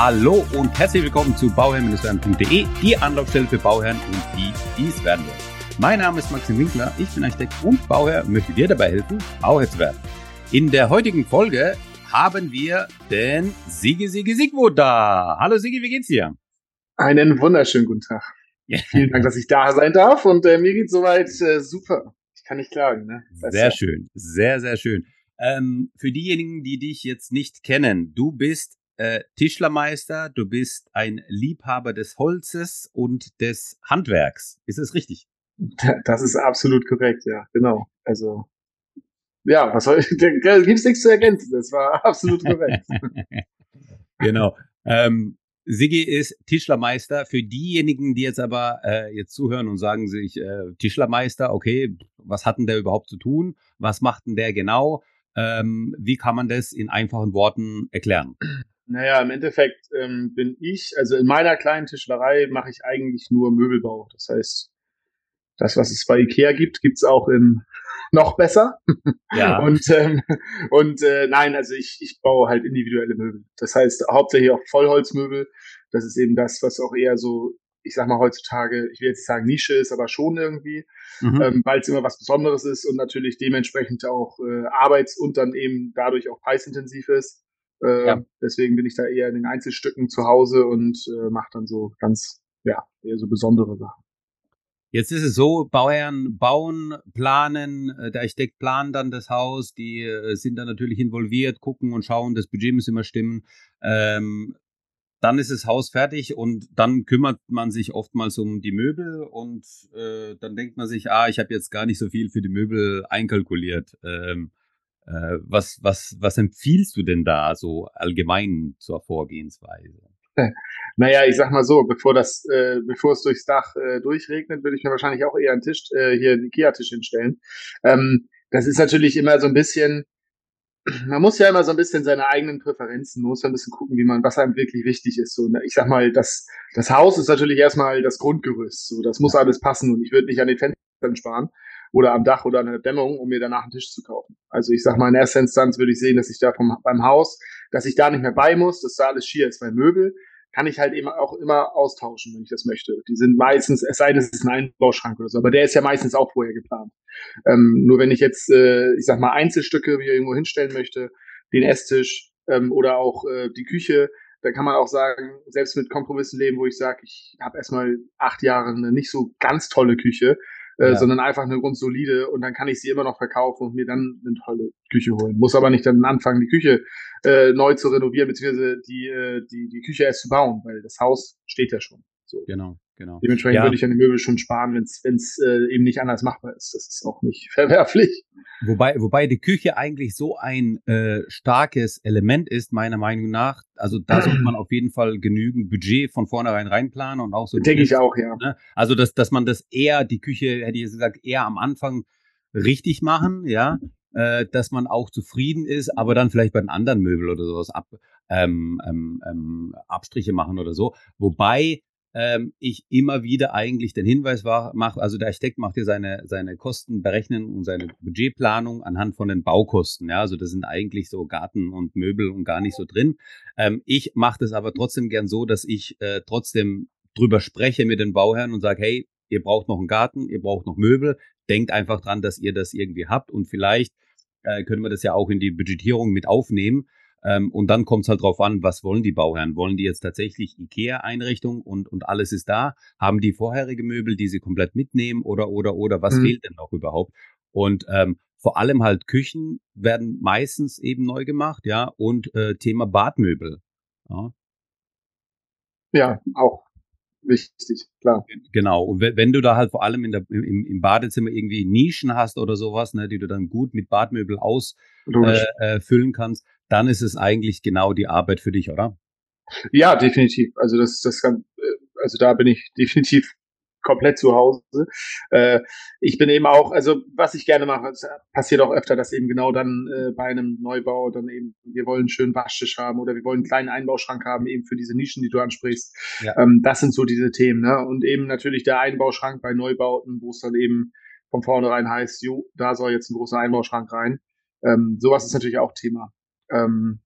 Hallo und herzlich willkommen zu bauherrn-werden.de, die Anlaufstelle für Bauherren und die, die es werden wollen. Mein Name ist Maxim Winkler, ich bin Architekt und Bauherr und möchte dir dabei helfen, Bauherr zu werden. In der heutigen Folge haben wir den Sigi Sigi Sigmund da. Hallo Sigi, wie geht's dir? Einen wunderschönen guten Tag. Ja. Vielen Dank, dass ich da sein darf und äh, mir geht's soweit äh, super. Ich kann nicht klagen. Ne? Sehr ja. schön, sehr, sehr schön. Ähm, für diejenigen, die dich jetzt nicht kennen, du bist äh, Tischlermeister, du bist ein Liebhaber des Holzes und des Handwerks. Ist es richtig? Das ist absolut korrekt, ja, genau. Also, ja, was soll ich, da gibt's nichts zu ergänzen. Das war absolut korrekt. genau. Ähm, Sigi ist Tischlermeister. Für diejenigen, die jetzt aber äh, jetzt zuhören und sagen sich, äh, Tischlermeister, okay, was hat denn der überhaupt zu tun? Was macht denn der genau? Ähm, wie kann man das in einfachen Worten erklären? Naja, im Endeffekt ähm, bin ich, also in meiner kleinen Tischlerei mache ich eigentlich nur Möbelbau. Das heißt, das, was es bei Ikea gibt, gibt's auch in noch besser. Ja. und ähm, und äh, nein, also ich, ich baue halt individuelle Möbel. Das heißt hauptsächlich auch Vollholzmöbel. Das ist eben das, was auch eher so, ich sag mal heutzutage, ich will jetzt nicht sagen Nische ist, aber schon irgendwie, mhm. ähm, weil es immer was Besonderes ist und natürlich dementsprechend auch äh, arbeits- und dann eben dadurch auch preisintensiv ist. Äh, ja. Deswegen bin ich da eher in den Einzelstücken zu Hause und äh, mache dann so ganz, ja, eher so besondere Sachen. Jetzt ist es so, Bauherren bauen, planen, äh, der Architekt plant dann das Haus, die äh, sind dann natürlich involviert, gucken und schauen, das Budget muss immer stimmen. Ähm, dann ist das Haus fertig und dann kümmert man sich oftmals um die Möbel und äh, dann denkt man sich, ah, ich habe jetzt gar nicht so viel für die Möbel einkalkuliert. Ähm, äh, was, was, was empfiehlst du denn da so allgemein zur Vorgehensweise? Naja, ich sag mal so, bevor das, äh, bevor es durchs Dach äh, durchregnet, würde ich mir wahrscheinlich auch eher einen Tisch, äh, hier einen Ikea-Tisch hinstellen. Ähm, das ist natürlich immer so ein bisschen, man muss ja immer so ein bisschen seine eigenen Präferenzen, man muss ja ein bisschen gucken, wie man, was einem wirklich wichtig ist. So, ne? ich sag mal, das, das Haus ist natürlich erstmal das Grundgerüst. So, das muss alles passen und ich würde nicht an den Fenstern sparen oder am Dach oder an der Dämmung, um mir danach einen Tisch zu kaufen. Also ich sag mal, in erster Instanz würde ich sehen, dass ich da vom, beim Haus, dass ich da nicht mehr bei muss, dass da alles schier ist, weil Möbel kann ich halt eben auch immer austauschen, wenn ich das möchte. Die sind meistens, es sei denn, es ist ein Einbauschrank oder so, aber der ist ja meistens auch vorher geplant. Ähm, nur wenn ich jetzt, äh, ich sag mal, Einzelstücke wieder irgendwo hinstellen möchte, den Esstisch ähm, oder auch äh, die Küche, da kann man auch sagen, selbst mit Kompromissen leben, wo ich sage, ich habe erstmal acht Jahre eine nicht so ganz tolle Küche, äh, ja. sondern einfach eine grundsolide und dann kann ich sie immer noch verkaufen und mir dann eine tolle Küche holen. Muss aber nicht dann anfangen, die Küche äh, neu zu renovieren, beziehungsweise die, äh, die, die Küche erst zu bauen, weil das Haus steht ja schon. So. Genau, genau. Dementsprechend ja. würde ich an den Möbel schon sparen, wenn es äh, eben nicht anders machbar ist. Das ist auch nicht verwerflich. Wobei, wobei die Küche eigentlich so ein äh, starkes Element ist, meiner Meinung nach. Also da sollte man auf jeden Fall genügend Budget von vornherein reinplanen und auch so. Denke ich auch, ja. Ne? Also dass, dass man das eher, die Küche, hätte ich gesagt, eher am Anfang richtig machen, ja, äh, dass man auch zufrieden ist, aber dann vielleicht bei den anderen Möbel oder sowas ab, ähm, ähm, ähm, Abstriche machen oder so. Wobei ähm, ich immer wieder eigentlich den Hinweis mache, also der Architekt macht hier seine, seine Kosten berechnen und seine Budgetplanung anhand von den Baukosten. Ja, also das sind eigentlich so Garten und Möbel und gar nicht so drin. Ähm, ich mache das aber trotzdem gern so, dass ich äh, trotzdem drüber spreche mit den Bauherren und sage, hey, ihr braucht noch einen Garten, ihr braucht noch Möbel, denkt einfach dran, dass ihr das irgendwie habt und vielleicht äh, können wir das ja auch in die Budgetierung mit aufnehmen. Ähm, und dann kommt es halt drauf an, was wollen die Bauherren? Wollen die jetzt tatsächlich IKEA-Einrichtung und, und alles ist da? Haben die vorherige Möbel, die sie komplett mitnehmen oder, oder, oder was mhm. fehlt denn noch überhaupt? Und ähm, vor allem halt Küchen werden meistens eben neu gemacht, ja, und äh, Thema Badmöbel. Ja. ja, auch wichtig, klar. Genau. Und wenn du da halt vor allem in der, im, im Badezimmer irgendwie Nischen hast oder sowas, ne, die du dann gut mit Badmöbel ausfüllen äh, äh, kannst, dann ist es eigentlich genau die Arbeit für dich, oder? Ja, definitiv. Also das, das kann, äh, also da bin ich definitiv komplett zu Hause. Äh, ich bin eben auch, also was ich gerne mache, es passiert auch öfter, dass eben genau dann äh, bei einem Neubau dann eben, wir wollen einen schönen Waschtisch haben oder wir wollen einen kleinen Einbauschrank haben, eben für diese Nischen, die du ansprichst. Ja. Ähm, das sind so diese Themen, ne? Und eben natürlich der Einbauschrank bei Neubauten, wo es dann eben von vornherein heißt, jo, da soll jetzt ein großer Einbauschrank rein. Ähm, sowas ist natürlich auch Thema. Ähm,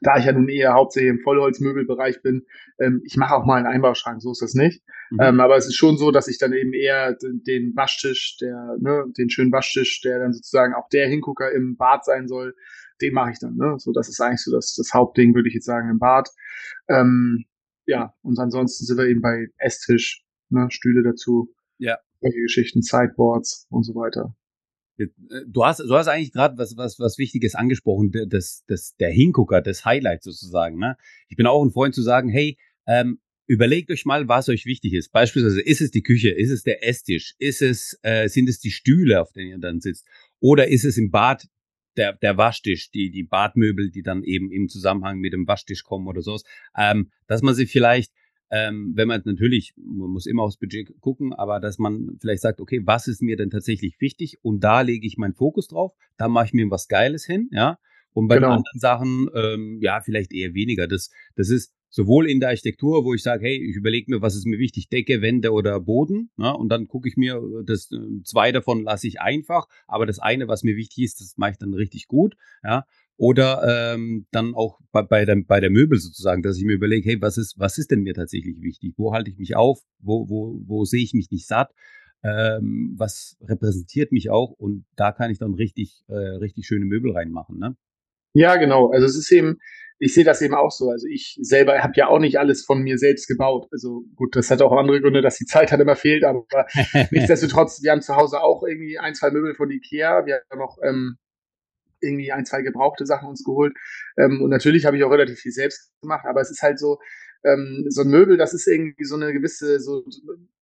da ich ja nun eher hauptsächlich im Vollholzmöbelbereich bin, ähm, ich mache auch mal einen Einbauschrank, so ist das nicht. Mhm. Ähm, aber es ist schon so, dass ich dann eben eher den, den Waschtisch, der, ne, den schönen Waschtisch, der dann sozusagen auch der Hingucker im Bad sein soll, den mache ich dann. Ne? So, das ist eigentlich so das, das Hauptding, würde ich jetzt sagen, im Bad. Ähm, ja, und ansonsten sind wir eben bei Esstisch, ne, Stühle dazu. Ja. Solche Geschichten, Sideboards und so weiter. Äh, du hast, du hast eigentlich gerade was, was, was Wichtiges angesprochen, das, das, der Hingucker, das Highlight sozusagen. Ne? Ich bin auch ein Freund zu sagen, hey, ähm, überlegt euch mal, was euch wichtig ist. Beispielsweise, ist es die Küche, ist es der Esstisch, ist es, äh, sind es die Stühle, auf denen ihr dann sitzt, oder ist es im Bad der, der Waschtisch, die, die Badmöbel, die dann eben im Zusammenhang mit dem Waschtisch kommen oder sowas, ähm, dass man sie vielleicht ähm, wenn man natürlich, man muss immer aufs Budget gucken, aber dass man vielleicht sagt, okay, was ist mir denn tatsächlich wichtig und da lege ich meinen Fokus drauf, da mache ich mir was Geiles hin, ja. Und bei genau. anderen Sachen, ähm, ja, vielleicht eher weniger. Das, das ist sowohl in der Architektur, wo ich sage, hey, ich überlege mir, was ist mir wichtig, Decke, Wände oder Boden, ja, und dann gucke ich mir, das äh, zwei davon lasse ich einfach, aber das eine, was mir wichtig ist, das mache ich dann richtig gut, ja. Oder ähm, dann auch bei, bei, der, bei der Möbel sozusagen, dass ich mir überlege, hey, was ist, was ist denn mir tatsächlich wichtig? Wo halte ich mich auf? Wo, wo, wo sehe ich mich nicht satt? Ähm, was repräsentiert mich auch? Und da kann ich dann richtig, äh, richtig schöne Möbel reinmachen. Ne? Ja, genau. Also es ist eben, ich sehe das eben auch so. Also ich selber habe ja auch nicht alles von mir selbst gebaut. Also gut, das hat auch andere Gründe, dass die Zeit halt immer fehlt, aber nichtsdestotrotz, wir haben zu Hause auch irgendwie ein, zwei Möbel von Ikea. Wir haben auch ähm, irgendwie ein, zwei gebrauchte Sachen uns geholt. Ähm, und natürlich habe ich auch relativ viel selbst gemacht, aber es ist halt so, ähm, so ein Möbel, das ist irgendwie so eine gewisse, so,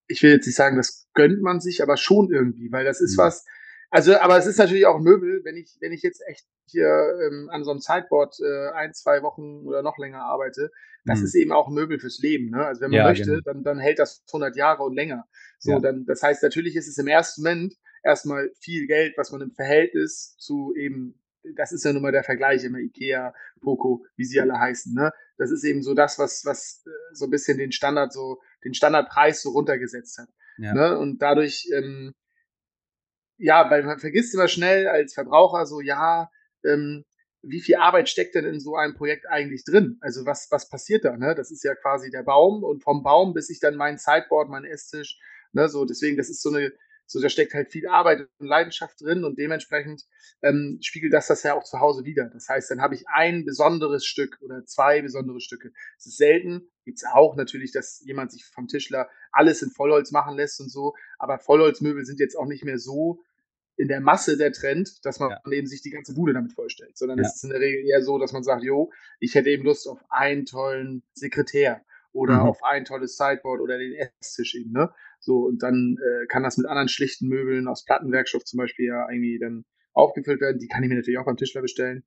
ich will jetzt nicht sagen, das gönnt man sich, aber schon irgendwie, weil das ist mhm. was, also, aber es ist natürlich auch ein Möbel, wenn ich, wenn ich jetzt echt hier ähm, an so einem Sideboard äh, ein, zwei Wochen oder noch länger arbeite, das mhm. ist eben auch ein Möbel fürs Leben. Ne? Also wenn man ja, möchte, genau. dann, dann hält das 100 Jahre und länger. So, ja. dann, das heißt, natürlich ist es im ersten Moment erstmal viel Geld, was man im Verhältnis zu eben das ist ja nun mal der Vergleich immer Ikea, Poco, wie sie alle heißen. Ne? Das ist eben so das, was, was äh, so ein bisschen den Standard so, den Standardpreis so runtergesetzt hat. Ja. Ne? Und dadurch, ähm, ja, weil man vergisst immer schnell als Verbraucher so, ja, ähm, wie viel Arbeit steckt denn in so einem Projekt eigentlich drin? Also was, was passiert da? Ne? Das ist ja quasi der Baum und vom Baum bis ich dann mein Sideboard, mein Esstisch, ne, so deswegen, das ist so eine so, da steckt halt viel Arbeit und Leidenschaft drin und dementsprechend ähm, spiegelt das das ja auch zu Hause wieder. Das heißt, dann habe ich ein besonderes Stück oder zwei besondere Stücke. Es ist selten, gibt es auch natürlich, dass jemand sich vom Tischler alles in Vollholz machen lässt und so, aber Vollholzmöbel sind jetzt auch nicht mehr so in der Masse der Trend, dass man ja. eben sich die ganze Bude damit vorstellt, sondern ja. es ist in der Regel eher so, dass man sagt, jo, ich hätte eben Lust auf einen tollen Sekretär oder mhm. auf ein tolles Sideboard oder den Esstisch eben, ne? So, und dann äh, kann das mit anderen schlichten Möbeln aus Plattenwerkstoff zum Beispiel ja irgendwie dann aufgefüllt werden. Die kann ich mir natürlich auch beim Tischler bestellen.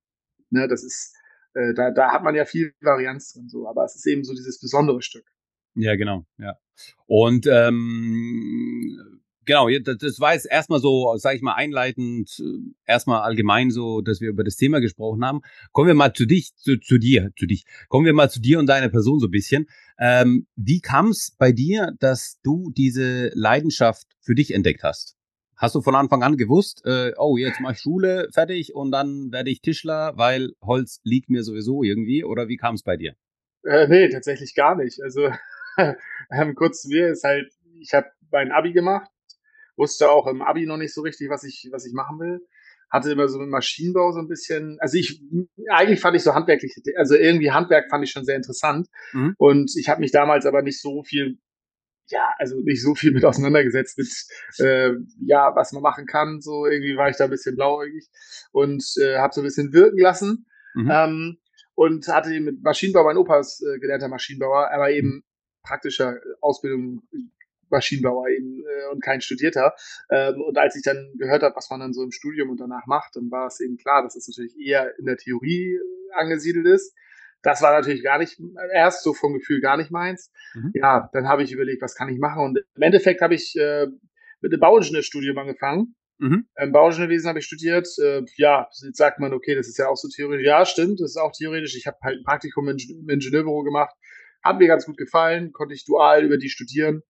Ne, das ist, äh, da, da hat man ja viel Varianz drin, so, aber es ist eben so dieses besondere Stück. Ja, genau, ja. Und ähm, genau, das war jetzt erstmal so, sage ich mal, einleitend, äh, erstmal allgemein so, dass wir über das Thema gesprochen haben. Kommen wir mal zu dich, zu, zu dir, zu dich. Kommen wir mal zu dir und deiner Person so ein bisschen. Ähm, wie kam es bei dir, dass du diese Leidenschaft für dich entdeckt hast? Hast du von Anfang an gewusst, äh, oh, jetzt mache ich Schule fertig und dann werde ich Tischler, weil Holz liegt mir sowieso irgendwie? Oder wie kam es bei dir? Äh, nee, tatsächlich gar nicht. Also ähm, kurz zu mir ist halt, ich habe mein Abi gemacht wusste auch im Abi noch nicht so richtig, was ich, was ich machen will. Hatte immer so mit Maschinenbau so ein bisschen, also ich, eigentlich fand ich so handwerklich, also irgendwie Handwerk fand ich schon sehr interessant. Mhm. Und ich habe mich damals aber nicht so viel ja, also nicht so viel mit auseinandergesetzt mit, äh, ja, was man machen kann. So irgendwie war ich da ein bisschen blauäugig und äh, habe so ein bisschen wirken lassen. Mhm. Ähm, und hatte mit Maschinenbau, mein Opa ist äh, gelernter Maschinenbauer, aber eben praktischer Ausbildung Maschinenbauer eben äh, und kein Studierter. Ähm, und als ich dann gehört habe, was man dann so im Studium und danach macht, dann war es eben klar, dass es natürlich eher in der Theorie äh, angesiedelt ist. Das war natürlich gar nicht, erst so vom Gefühl gar nicht meins. Mhm. Ja, dann habe ich überlegt, was kann ich machen? Und im Endeffekt habe ich äh, mit einem Bauingenieurstudium angefangen. Mhm. Ähm, Bauingenieurwesen habe ich studiert. Äh, ja, jetzt sagt man, okay, das ist ja auch so theoretisch. Ja, stimmt, das ist auch theoretisch. Ich habe halt ein Praktikum im Ingenieurbüro gemacht. Hat mir ganz gut gefallen, konnte ich dual über die studieren.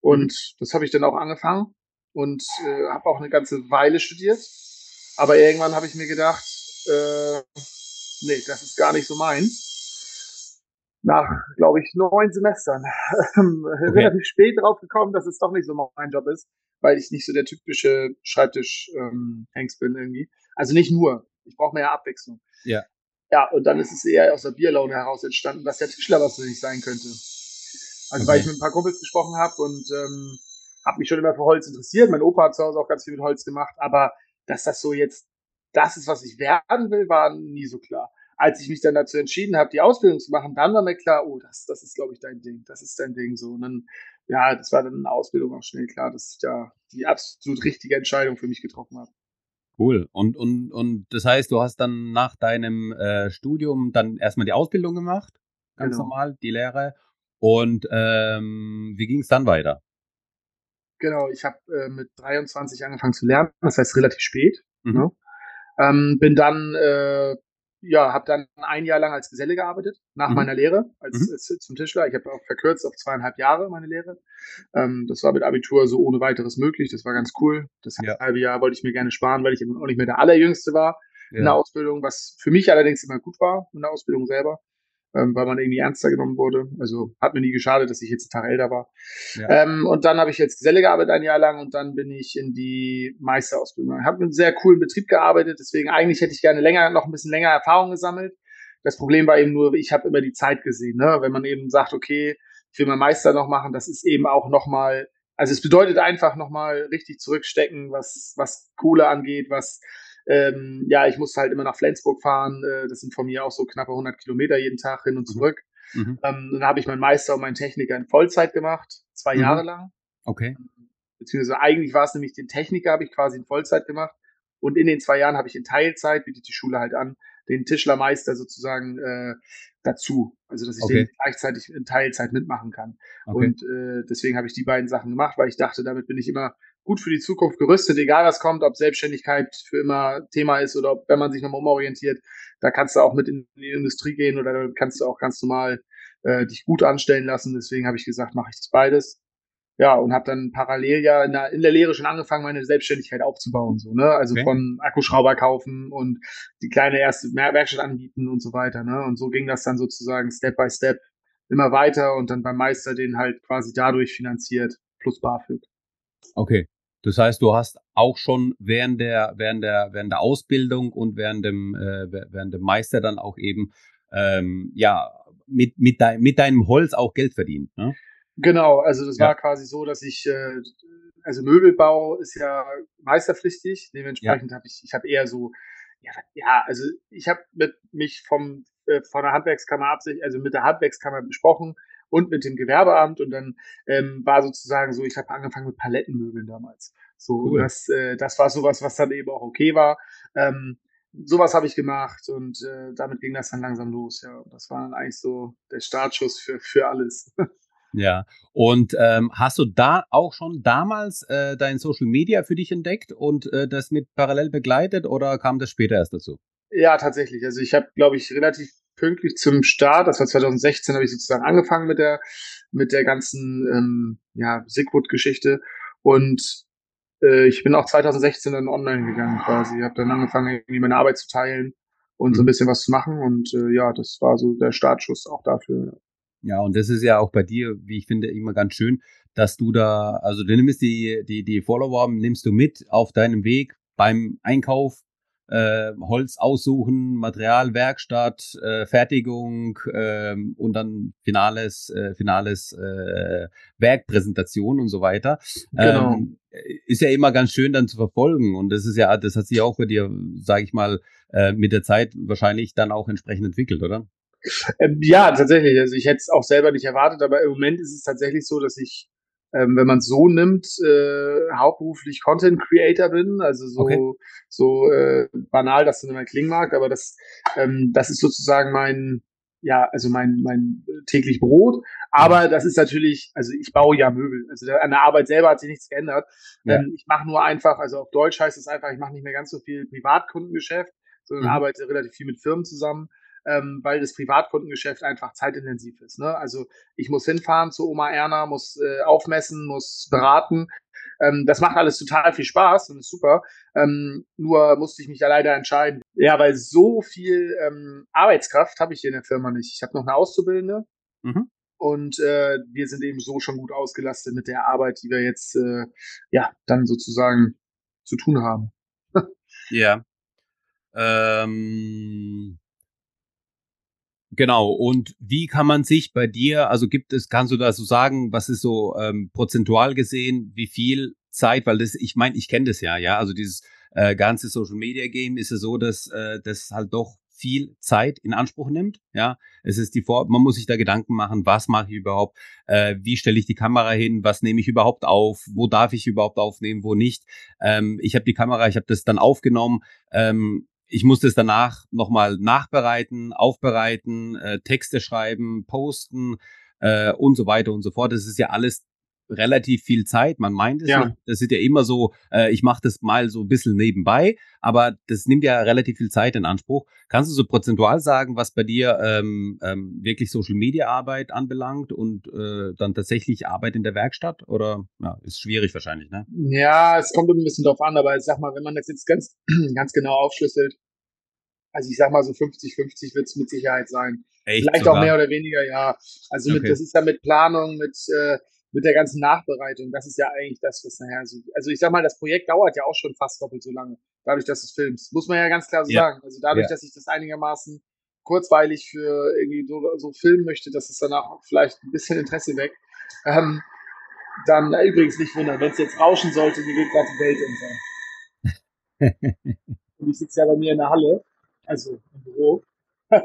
Und das habe ich dann auch angefangen und äh, habe auch eine ganze Weile studiert. Aber irgendwann habe ich mir gedacht, äh, nee, das ist gar nicht so meins. Nach, glaube ich, neun Semestern. Okay. Relativ spät drauf gekommen, dass es doch nicht so mein Job ist, weil ich nicht so der typische Schreibtisch-Hengst ähm, bin irgendwie. Also nicht nur. Ich brauche mehr Abwechslung. Ja. Ja, und dann ist es eher aus der Bierlaune heraus entstanden, dass der Tischler was für sich sein könnte. Also okay. weil ich mit ein paar Kumpels gesprochen habe und ähm, habe mich schon immer für Holz interessiert. Mein Opa hat zu Hause auch ganz viel mit Holz gemacht, aber dass das so jetzt das ist, was ich werden will, war nie so klar. Als ich mich dann dazu entschieden habe, die Ausbildung zu machen, dann war mir klar, oh, das, das ist, glaube ich, dein Ding, das ist dein Ding so. Und dann, ja, das war dann in der Ausbildung auch schnell klar, dass ich da die absolut richtige Entscheidung für mich getroffen habe. Cool. Und, und, und das heißt, du hast dann nach deinem äh, Studium dann erstmal die Ausbildung gemacht, ganz genau. normal, die Lehre. Und ähm, wie ging es dann weiter? Genau, ich habe äh, mit 23 angefangen zu lernen, das heißt relativ spät. Mhm. Ne? Ähm, bin dann, äh, ja, habe dann ein Jahr lang als Geselle gearbeitet, nach mhm. meiner Lehre als, mhm. als, zum Tischler. Ich habe auch verkürzt auf zweieinhalb Jahre meine Lehre. Ähm, das war mit Abitur so ohne weiteres möglich. Das war ganz cool. Das ja. halbe Jahr wollte ich mir gerne sparen, weil ich eben auch nicht mehr der Allerjüngste war ja. in der Ausbildung, was für mich allerdings immer gut war in der Ausbildung selber ähm, weil man irgendwie ernster genommen wurde. Also hat mir nie geschadet, dass ich jetzt einen Tag älter war. Ja. Ähm, und dann habe ich jetzt Geselle gearbeitet ein Jahr lang und dann bin ich in die Meisterausbildung. Ich habe in einem sehr coolen Betrieb gearbeitet, deswegen eigentlich hätte ich gerne länger, noch ein bisschen länger Erfahrung gesammelt. Das Problem war eben nur, ich habe immer die Zeit gesehen. Ne? Wenn man eben sagt, okay, ich will meinen Meister noch machen, das ist eben auch nochmal, also es bedeutet einfach nochmal richtig zurückstecken, was, was Kohle angeht, was ähm, ja, ich musste halt immer nach Flensburg fahren. Äh, das sind von mir auch so knappe 100 Kilometer jeden Tag hin und mhm. zurück. Mhm. Ähm, dann habe ich meinen Meister und meinen Techniker in Vollzeit gemacht, zwei mhm. Jahre lang. Okay. Beziehungsweise eigentlich war es nämlich den Techniker, habe ich quasi in Vollzeit gemacht. Und in den zwei Jahren habe ich in Teilzeit, bietet die Schule halt an, den Tischlermeister sozusagen äh, dazu. Also dass ich okay. den gleichzeitig in Teilzeit mitmachen kann. Okay. Und äh, deswegen habe ich die beiden Sachen gemacht, weil ich dachte, damit bin ich immer gut für die Zukunft gerüstet, egal was kommt, ob Selbstständigkeit für immer Thema ist oder ob, wenn man sich nochmal umorientiert, da kannst du auch mit in die Industrie gehen oder da kannst du auch ganz normal äh, dich gut anstellen lassen. Deswegen habe ich gesagt, mache ich das beides. Ja, und habe dann parallel ja in der, in der Lehre schon angefangen, meine Selbstständigkeit aufzubauen. So, ne? Also okay. von Akkuschrauber kaufen und die kleine erste Werkstatt anbieten und so weiter. Ne? Und so ging das dann sozusagen Step by Step immer weiter und dann beim Meister den halt quasi dadurch finanziert, plus BAföG. Okay. Das heißt, du hast auch schon während der, während der, während der Ausbildung und während dem, äh, während dem Meister dann auch eben, ähm, ja, mit, mit, dein, mit deinem Holz auch Geld verdient, ne? Genau, also das ja. war quasi so, dass ich, äh, also Möbelbau ist ja meisterpflichtig, dementsprechend ja. habe ich, ich habe eher so, ja, ja, also ich habe mit mich vom äh, von der Handwerkskammer absicht, also mit der Handwerkskammer besprochen, und mit dem Gewerbeamt und dann ähm, war sozusagen so, ich habe angefangen mit Palettenmöbeln damals. So, cool. das, äh, das war sowas, was dann eben auch okay war. Ähm, sowas habe ich gemacht und äh, damit ging das dann langsam los. Ja, das war dann eigentlich so der Startschuss für, für alles. Ja, und ähm, hast du da auch schon damals äh, dein Social Media für dich entdeckt und äh, das mit parallel begleitet oder kam das später erst dazu? Ja, tatsächlich. Also ich habe, glaube ich, relativ pünktlich zum Start, das war 2016, habe ich sozusagen angefangen mit der mit der ganzen ähm, ja, Sigwood-Geschichte und äh, ich bin auch 2016 dann online gegangen quasi. Ich habe dann angefangen, irgendwie meine Arbeit zu teilen und so ein mhm. bisschen was zu machen und äh, ja, das war so der Startschuss auch dafür. Ja, und das ist ja auch bei dir, wie ich finde, immer ganz schön, dass du da, also du nimmst die, die, die Follower, nimmst du mit auf deinem Weg beim Einkauf, äh, Holz aussuchen, Material, Werkstatt, äh, Fertigung äh, und dann finales, äh, finales äh, Werkpräsentation und so weiter. Genau. Ähm, ist ja immer ganz schön dann zu verfolgen und das ist ja, das hat sich auch bei dir, sage ich mal, äh, mit der Zeit wahrscheinlich dann auch entsprechend entwickelt, oder? Ähm, ja, tatsächlich. Also ich hätte es auch selber nicht erwartet, aber im Moment ist es tatsächlich so, dass ich ähm, wenn man es so nimmt, äh, hauptberuflich Content Creator bin, also so, okay. so äh, banal, dass das immer klingen mag, aber das, ähm, das ist sozusagen mein, ja, also mein, mein täglich Brot. Aber das ist natürlich, also ich baue ja Möbel. Also an der Arbeit selber hat sich nichts geändert. Ja. Ähm, ich mache nur einfach, also auf Deutsch heißt es einfach, ich mache nicht mehr ganz so viel Privatkundengeschäft, sondern mhm. arbeite relativ viel mit Firmen zusammen. Ähm, weil das Privatkundengeschäft einfach zeitintensiv ist. Ne? Also ich muss hinfahren zu Oma Erna, muss äh, aufmessen, muss beraten. Ähm, das macht alles total viel Spaß und ist super. Ähm, nur musste ich mich ja leider entscheiden. Ja, weil so viel ähm, Arbeitskraft habe ich hier in der Firma nicht. Ich habe noch eine Auszubildende. Mhm. Und äh, wir sind eben so schon gut ausgelastet mit der Arbeit, die wir jetzt äh, ja dann sozusagen zu tun haben. ja. Ähm, Genau. Und wie kann man sich bei dir, also gibt es, kannst du da so sagen, was ist so ähm, prozentual gesehen, wie viel Zeit, weil das, ich meine, ich kenne das ja, ja, also dieses äh, ganze Social Media Game ist ja so, dass äh, das halt doch viel Zeit in Anspruch nimmt. Ja, es ist die Vor man muss sich da Gedanken machen, was mache ich überhaupt, äh, wie stelle ich die Kamera hin, was nehme ich überhaupt auf, wo darf ich überhaupt aufnehmen, wo nicht. Ähm, ich habe die Kamera, ich habe das dann aufgenommen. Ähm, ich musste es danach nochmal nachbereiten, aufbereiten, äh, Texte schreiben, posten äh, und so weiter und so fort. Das ist ja alles relativ viel Zeit. Man meint es, ja. Nicht. das ist ja immer so, äh, ich mache das mal so ein bisschen nebenbei, aber das nimmt ja relativ viel Zeit in Anspruch. Kannst du so prozentual sagen, was bei dir ähm, ähm, wirklich Social Media Arbeit anbelangt und äh, dann tatsächlich Arbeit in der Werkstatt? Oder ja, ist schwierig wahrscheinlich, ne? Ja, es kommt ein bisschen drauf an, aber ich sag mal, wenn man das jetzt ganz, ganz genau aufschlüsselt, also ich sag mal so 50-50 wird es mit Sicherheit sein. Echt, Vielleicht sogar? auch mehr oder weniger, ja. Also mit, okay. das ist ja mit Planung, mit, äh, mit der ganzen Nachbereitung. Das ist ja eigentlich das, was nachher so. Also ich sag mal, das Projekt dauert ja auch schon fast doppelt so lange, dadurch, dass es filmst. Muss man ja ganz klar so ja. sagen. Also dadurch, ja. dass ich das einigermaßen kurzweilig für irgendwie so, so filmen möchte, dass es danach vielleicht ein bisschen Interesse weg. Ähm, dann äh, übrigens nicht wundern, wenn es jetzt rauschen sollte, mir geht gerade die Welt unter. Und ich sitze ja bei mir in der Halle also im Büro. Ja.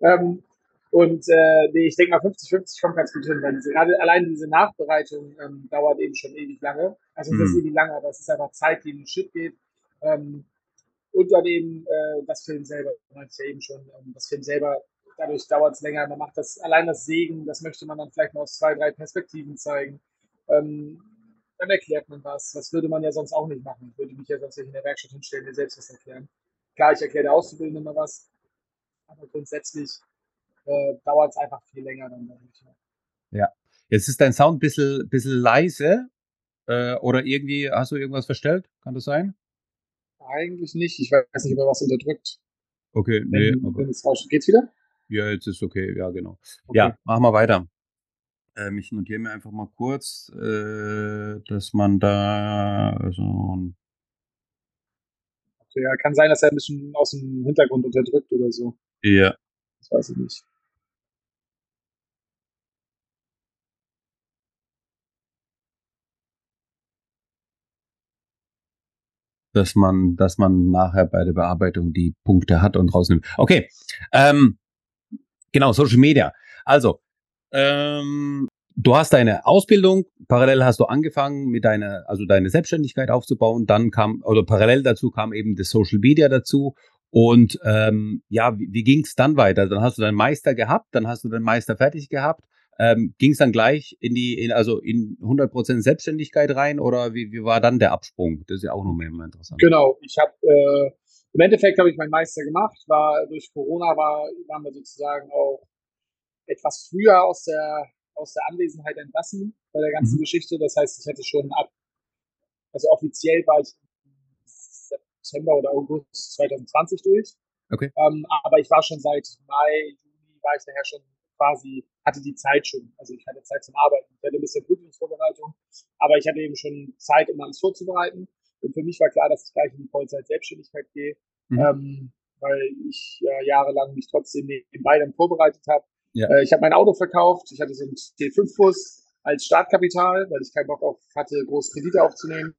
ähm, und äh, nee, ich denke mal 50-50 kommt ganz gut hin, weil diese, gerade allein diese Nachbereitung ähm, dauert eben schon ewig lange. Also mhm. das ist ewig lange, aber es ist einfach Zeit, die in den Shit geht. Ähm, und dann eben äh, das Film selber, meinte ich ja eben schon, ähm, das Film selber, dadurch dauert es länger. Man macht das, allein das Sägen, das möchte man dann vielleicht mal aus zwei, drei Perspektiven zeigen. Ähm, dann erklärt man was. Das würde man ja sonst auch nicht machen. Ich würde mich ja sonst nicht in der Werkstatt hinstellen, mir selbst was erklären. Klar, ich erkläre der Auszubildenden immer was, aber grundsätzlich äh, dauert es einfach viel länger dann. Ja, jetzt ist dein Sound ein bisschen, bisschen leise äh, oder irgendwie hast du irgendwas verstellt? Kann das sein? Eigentlich nicht. Ich weiß nicht, ob er was unterdrückt. Okay, nee. Wenn, aber wenn es rauscht, geht's wieder? Ja, jetzt ist okay, ja, genau. Okay. Ja, machen wir weiter. Ähm, ich notiere mir einfach mal kurz, äh, dass man da also ja, kann sein, dass er ein bisschen aus dem Hintergrund unterdrückt oder so. Ja. Das weiß ich nicht. Dass man, dass man nachher bei der Bearbeitung die Punkte hat und rausnimmt. Okay. Ähm, genau, Social Media. Also, ähm, du hast deine Ausbildung, parallel hast du angefangen mit deiner, also deine Selbstständigkeit aufzubauen, dann kam, oder parallel dazu kam eben das Social Media dazu und ähm, ja, wie, wie ging es dann weiter? Dann hast du deinen Meister gehabt, dann hast du deinen Meister fertig gehabt. Ähm, ging es dann gleich in die, in, also in 100% Selbstständigkeit rein oder wie, wie war dann der Absprung? Das ist ja auch noch mehr interessant. Genau, ich habe äh, im Endeffekt habe ich meinen Meister gemacht, war durch Corona war, waren wir sozusagen auch etwas früher aus der aus der Anwesenheit entlassen bei der ganzen mhm. Geschichte. Das heißt, ich hatte schon ab, also offiziell war ich September oder August 2020 durch. Okay. Ähm, aber ich war schon seit Mai, Juni, war ich daher schon quasi, hatte die Zeit schon. Also ich hatte Zeit zum Arbeiten. Ich hatte ein bisschen Prüfungsvorbereitung, aber ich hatte eben schon Zeit, um alles vorzubereiten. Und für mich war klar, dass ich gleich in die Vollzeit-Selbstständigkeit gehe, mhm. ähm, weil ich äh, jahrelang mich trotzdem nebenbei dann vorbereitet habe ja. Äh, ich habe mein Auto verkauft. Ich hatte so einen T5-Bus als Startkapital, weil ich keinen Bock auf hatte, große Kredite aufzunehmen.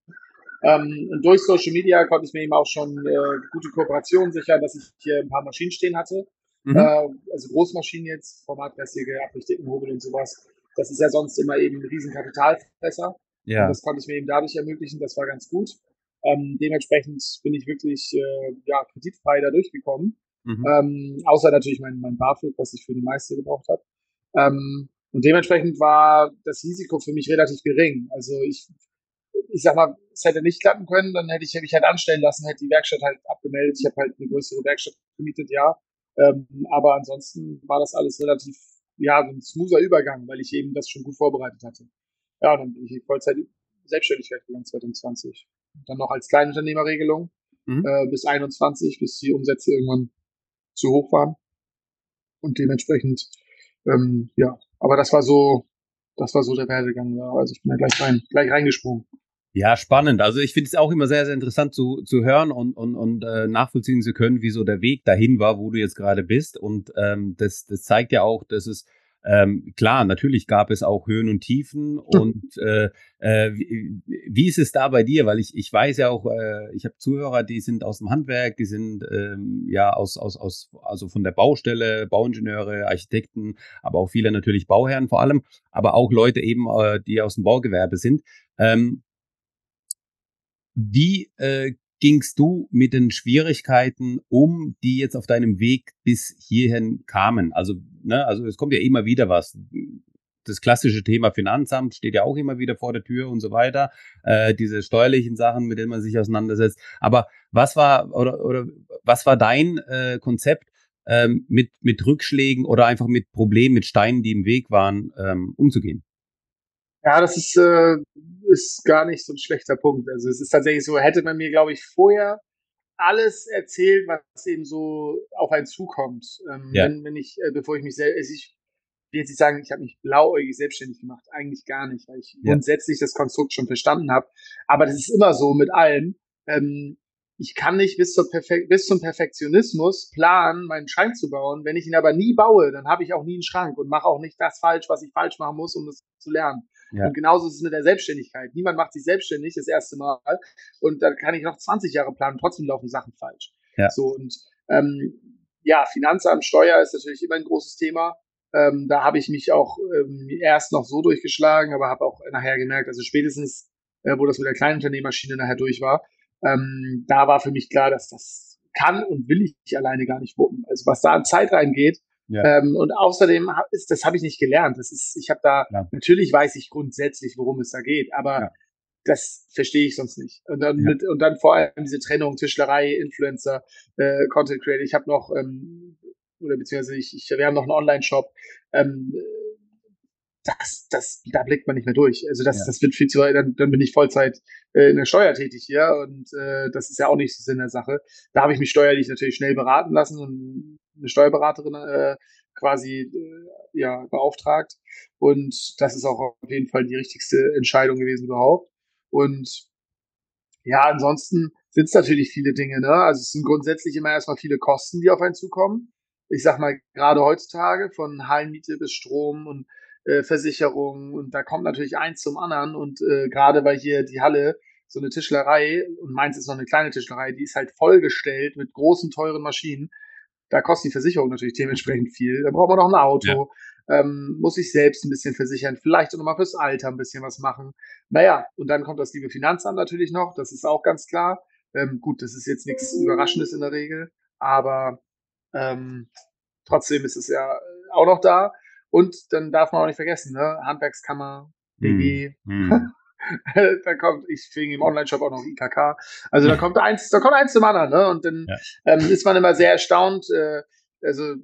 Ähm, und durch Social Media konnte ich mir eben auch schon äh, gute Kooperationen sichern, dass ich hier ein paar Maschinen stehen hatte. Mhm. Äh, also Großmaschinen jetzt, Formatmäßige, Abrichtickenhobel und sowas. Das ist ja sonst immer eben ein riesen Kapitalfresser. Ja. Und das konnte ich mir eben dadurch ermöglichen. Das war ganz gut. Ähm, dementsprechend bin ich wirklich äh, ja, kreditfrei da durchgekommen. Mhm. Ähm, außer natürlich mein, mein BAföG, was ich für die Meister gebraucht habe. Ähm, und dementsprechend war das Risiko für mich relativ gering. Also ich, ich sag mal, es hätte nicht klappen können, dann hätte ich mich halt anstellen lassen, hätte die Werkstatt halt abgemeldet. Ich habe halt eine größere Werkstatt gemietet, ja. Ähm, aber ansonsten war das alles relativ, ja, so ein smoother Übergang, weil ich eben das schon gut vorbereitet hatte. Ja, und dann bin ich in Vollzeit Selbstständigkeit gegangen 2020. Und dann noch als Kleinunternehmerregelung mhm. äh, bis 21, bis die Umsätze irgendwann zu hoch waren. Und dementsprechend, ähm, ja, aber das war so, das war so der Werdegang. Also ich bin da gleich rein, gleich reingesprungen. Ja, spannend. Also ich finde es auch immer sehr, sehr interessant zu, zu hören und, und, und äh, nachvollziehen zu können, wie so der Weg dahin war, wo du jetzt gerade bist. Und ähm, das, das zeigt ja auch, dass es ähm, klar, natürlich gab es auch Höhen und Tiefen und äh, äh, wie, wie ist es da bei dir? Weil ich, ich weiß ja auch, äh, ich habe Zuhörer, die sind aus dem Handwerk, die sind ähm, ja aus, aus, aus, also von der Baustelle, Bauingenieure, Architekten, aber auch viele natürlich Bauherren vor allem, aber auch Leute eben, äh, die aus dem Baugewerbe sind. Ähm, wie äh, gingst du mit den Schwierigkeiten um, die jetzt auf deinem Weg bis hierhin kamen? Also, ne, also es kommt ja immer wieder was. Das klassische Thema Finanzamt steht ja auch immer wieder vor der Tür und so weiter. Äh, diese steuerlichen Sachen, mit denen man sich auseinandersetzt. Aber was war oder oder was war dein äh, Konzept, ähm, mit mit Rückschlägen oder einfach mit Problemen, mit Steinen, die im Weg waren, ähm, umzugehen? Ja, das ist, äh, ist gar nicht so ein schlechter Punkt. Also es ist tatsächlich so, hätte man mir, glaube ich, vorher alles erzählt, was eben so auf einen zukommt. Ähm, ja. wenn, wenn ich, äh, bevor ich mich selbst, also ich will jetzt nicht sagen, ich habe mich blauäugig selbstständig gemacht, eigentlich gar nicht, weil ich ja. grundsätzlich das Konstrukt schon verstanden habe. Aber das ist immer so mit allem. Ähm, ich kann nicht bis, bis zum Perfektionismus planen, meinen Schrank zu bauen. Wenn ich ihn aber nie baue, dann habe ich auch nie einen Schrank und mache auch nicht das falsch, was ich falsch machen muss, um das zu lernen. Ja. Und genauso ist es mit der Selbstständigkeit. Niemand macht sich selbstständig das erste Mal und dann kann ich noch 20 Jahre planen, trotzdem laufen Sachen falsch. Ja. So und ähm, ja, Finanzamt, Steuer ist natürlich immer ein großes Thema. Ähm, da habe ich mich auch ähm, erst noch so durchgeschlagen, aber habe auch nachher gemerkt, also spätestens, äh, wo das mit der Kleinunternehmerschiene nachher durch war, ähm, da war für mich klar, dass das kann und will ich alleine gar nicht wuppen. Also was da an Zeit reingeht, ja. Ähm, und außerdem ist, das habe ich nicht gelernt. Das ist, ich habe da ja. natürlich weiß ich grundsätzlich, worum es da geht, aber ja. das verstehe ich sonst nicht. Und dann mit, und dann vor allem diese Trennung Tischlerei, Influencer, äh, Content Creator. Ich habe noch ähm, oder beziehungsweise ich, ich wir haben noch einen Online-Shop. Ähm, das, das, da blickt man nicht mehr durch. Also das, das wird viel zu weit, dann, dann bin ich Vollzeit äh, in der Steuer tätig hier und äh, das ist ja auch nicht so Sinn der Sache. Da habe ich mich steuerlich natürlich schnell beraten lassen und eine Steuerberaterin äh, quasi äh, ja beauftragt. Und das ist auch auf jeden Fall die richtigste Entscheidung gewesen überhaupt. Und ja ansonsten sind es natürlich viele Dinge ne? Also es sind grundsätzlich immer erstmal viele Kosten die auf einen zukommen. Ich sag mal gerade heutzutage von Hallenmiete bis Strom und äh, Versicherung und da kommt natürlich eins zum anderen. Und äh, gerade weil hier die Halle so eine Tischlerei und meins ist noch eine kleine Tischlerei, die ist halt vollgestellt mit großen teuren Maschinen da kostet die Versicherung natürlich dementsprechend viel. Da braucht man noch ein Auto, ja. ähm, muss sich selbst ein bisschen versichern, vielleicht auch nochmal fürs Alter ein bisschen was machen. Naja, und dann kommt das liebe Finanzamt natürlich noch, das ist auch ganz klar. Ähm, gut, das ist jetzt nichts Überraschendes in der Regel, aber ähm, trotzdem ist es ja auch noch da. Und dann darf man auch nicht vergessen, ne? Handwerkskammer, BG, hm. hm. da kommt, ich kriege im Online-Shop auch noch IKK. Also da kommt eins, da kommt eins zum anderen, ne? Und dann ja. ähm, ist man immer sehr erstaunt. Äh, also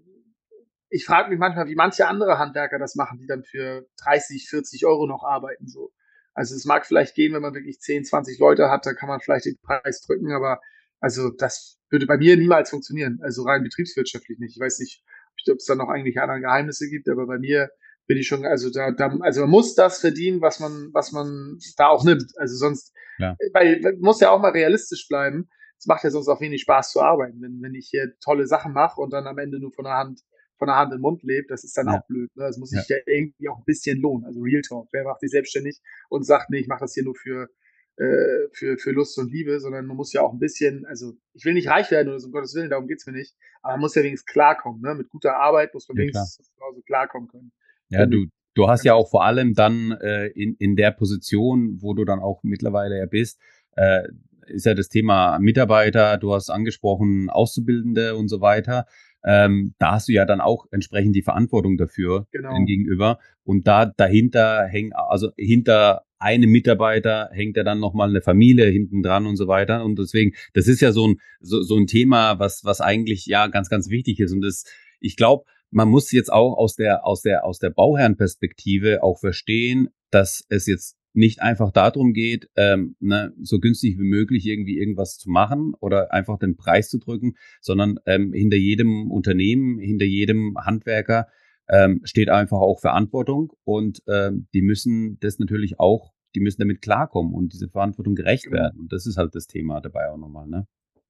ich frage mich manchmal, wie manche andere Handwerker das machen, die dann für 30, 40 Euro noch arbeiten. So. Also es mag vielleicht gehen, wenn man wirklich 10, 20 Leute hat, da kann man vielleicht den Preis drücken, aber also das würde bei mir niemals funktionieren. Also rein betriebswirtschaftlich nicht. Ich weiß nicht, ob es da noch eigentlich andere Geheimnisse gibt, aber bei mir bin ich schon, also da, da, also man muss das verdienen, was man, was man da auch nimmt. Also sonst, ja. weil man muss ja auch mal realistisch bleiben. Es macht ja sonst auch wenig Spaß zu arbeiten, wenn, wenn ich hier tolle Sachen mache und dann am Ende nur von der Hand, von der Hand in den Mund lebe, das ist dann ja. auch blöd. Ne? Das muss sich ja. ja irgendwie auch ein bisschen lohnen. Also Real Talk. Wer macht sich selbstständig und sagt, nee, ich mache das hier nur für, äh, für, für Lust und Liebe, sondern man muss ja auch ein bisschen, also ich will nicht reich werden oder so, um Gottes Willen, darum geht's mir nicht, aber man muss ja wenigstens klarkommen. Ne? Mit guter Arbeit muss man ja, wenigstens klar. klarkommen können. Ja, du, du hast ja auch vor allem dann äh, in, in der Position, wo du dann auch mittlerweile ja bist, äh, ist ja das Thema Mitarbeiter, du hast angesprochen, Auszubildende und so weiter. Ähm, da hast du ja dann auch entsprechend die Verantwortung dafür genau. gegenüber. Und da dahinter hängen, also hinter einem Mitarbeiter hängt ja dann nochmal eine Familie hinten dran und so weiter. Und deswegen, das ist ja so ein, so, so ein Thema, was, was eigentlich ja ganz, ganz wichtig ist. Und das, ich glaube, man muss jetzt auch aus der, aus der, aus der Bauherrenperspektive auch verstehen, dass es jetzt nicht einfach darum geht, ähm, ne, so günstig wie möglich irgendwie irgendwas zu machen oder einfach den Preis zu drücken, sondern ähm, hinter jedem Unternehmen, hinter jedem Handwerker ähm, steht einfach auch Verantwortung und ähm, die müssen das natürlich auch, die müssen damit klarkommen und diese Verantwortung gerecht genau. werden. Und das ist halt das Thema dabei auch nochmal. Ne?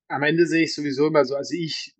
Am Ende sehe ich sowieso immer so, also ich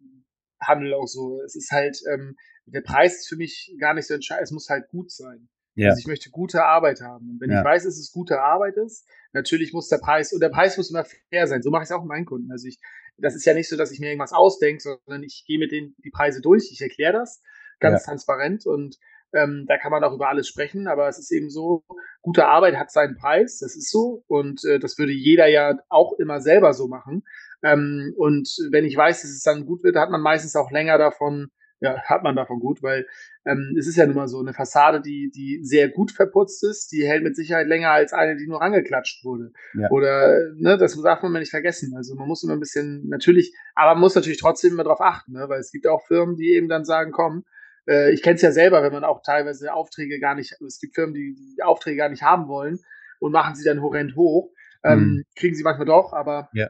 handle auch so. Es ist halt, ähm, der Preis ist für mich gar nicht so entscheidend, es muss halt gut sein. Ja. Also ich möchte gute Arbeit haben. Und wenn ja. ich weiß, dass es gute Arbeit ist, natürlich muss der Preis, und der Preis muss immer fair sein. So mache ich es auch mit meinen Kunden. Also ich, das ist ja nicht so, dass ich mir irgendwas ausdenke, sondern ich gehe mit denen die Preise durch, ich erkläre das ganz ja. transparent und ähm, da kann man auch über alles sprechen, aber es ist eben so, gute Arbeit hat seinen Preis, das ist so und äh, das würde jeder ja auch immer selber so machen. Ähm, und wenn ich weiß, dass es dann gut wird, hat man meistens auch länger davon, ja, hat man davon gut, weil ähm, es ist ja nun mal so eine Fassade, die, die sehr gut verputzt ist, die hält mit Sicherheit länger als eine, die nur angeklatscht wurde. Ja. Oder, ne, das darf man nicht vergessen. Also man muss immer ein bisschen, natürlich, aber man muss natürlich trotzdem immer darauf achten, ne, weil es gibt auch Firmen, die eben dann sagen, komm, äh, ich kenne es ja selber, wenn man auch teilweise Aufträge gar nicht, es gibt Firmen, die, die Aufträge gar nicht haben wollen und machen sie dann horrend hoch. Ähm, mhm. Kriegen sie manchmal doch, aber ja.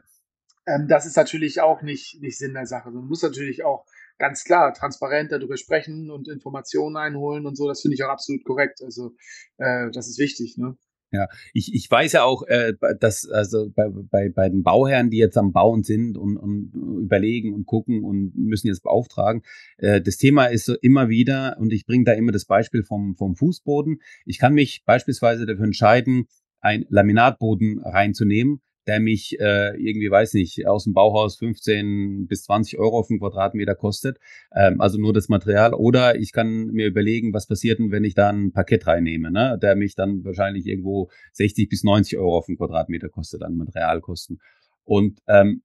Ähm, das ist natürlich auch nicht, nicht Sinn der Sache. Man muss natürlich auch ganz klar transparent darüber sprechen und Informationen einholen und so. Das finde ich auch absolut korrekt. Also äh, das ist wichtig. Ne? Ja, ich, ich weiß ja auch, äh, dass also bei, bei, bei den Bauherren, die jetzt am Bauen sind und, und überlegen und gucken und müssen jetzt beauftragen, äh, das Thema ist so immer wieder, und ich bringe da immer das Beispiel vom, vom Fußboden. Ich kann mich beispielsweise dafür entscheiden, ein Laminatboden reinzunehmen, der mich äh, irgendwie, weiß nicht, aus dem Bauhaus 15 bis 20 Euro auf den Quadratmeter kostet. Ähm, also nur das Material. Oder ich kann mir überlegen, was passiert denn, wenn ich da ein Parkett reinnehme, ne? der mich dann wahrscheinlich irgendwo 60 bis 90 Euro auf den Quadratmeter kostet an Materialkosten. Und ähm,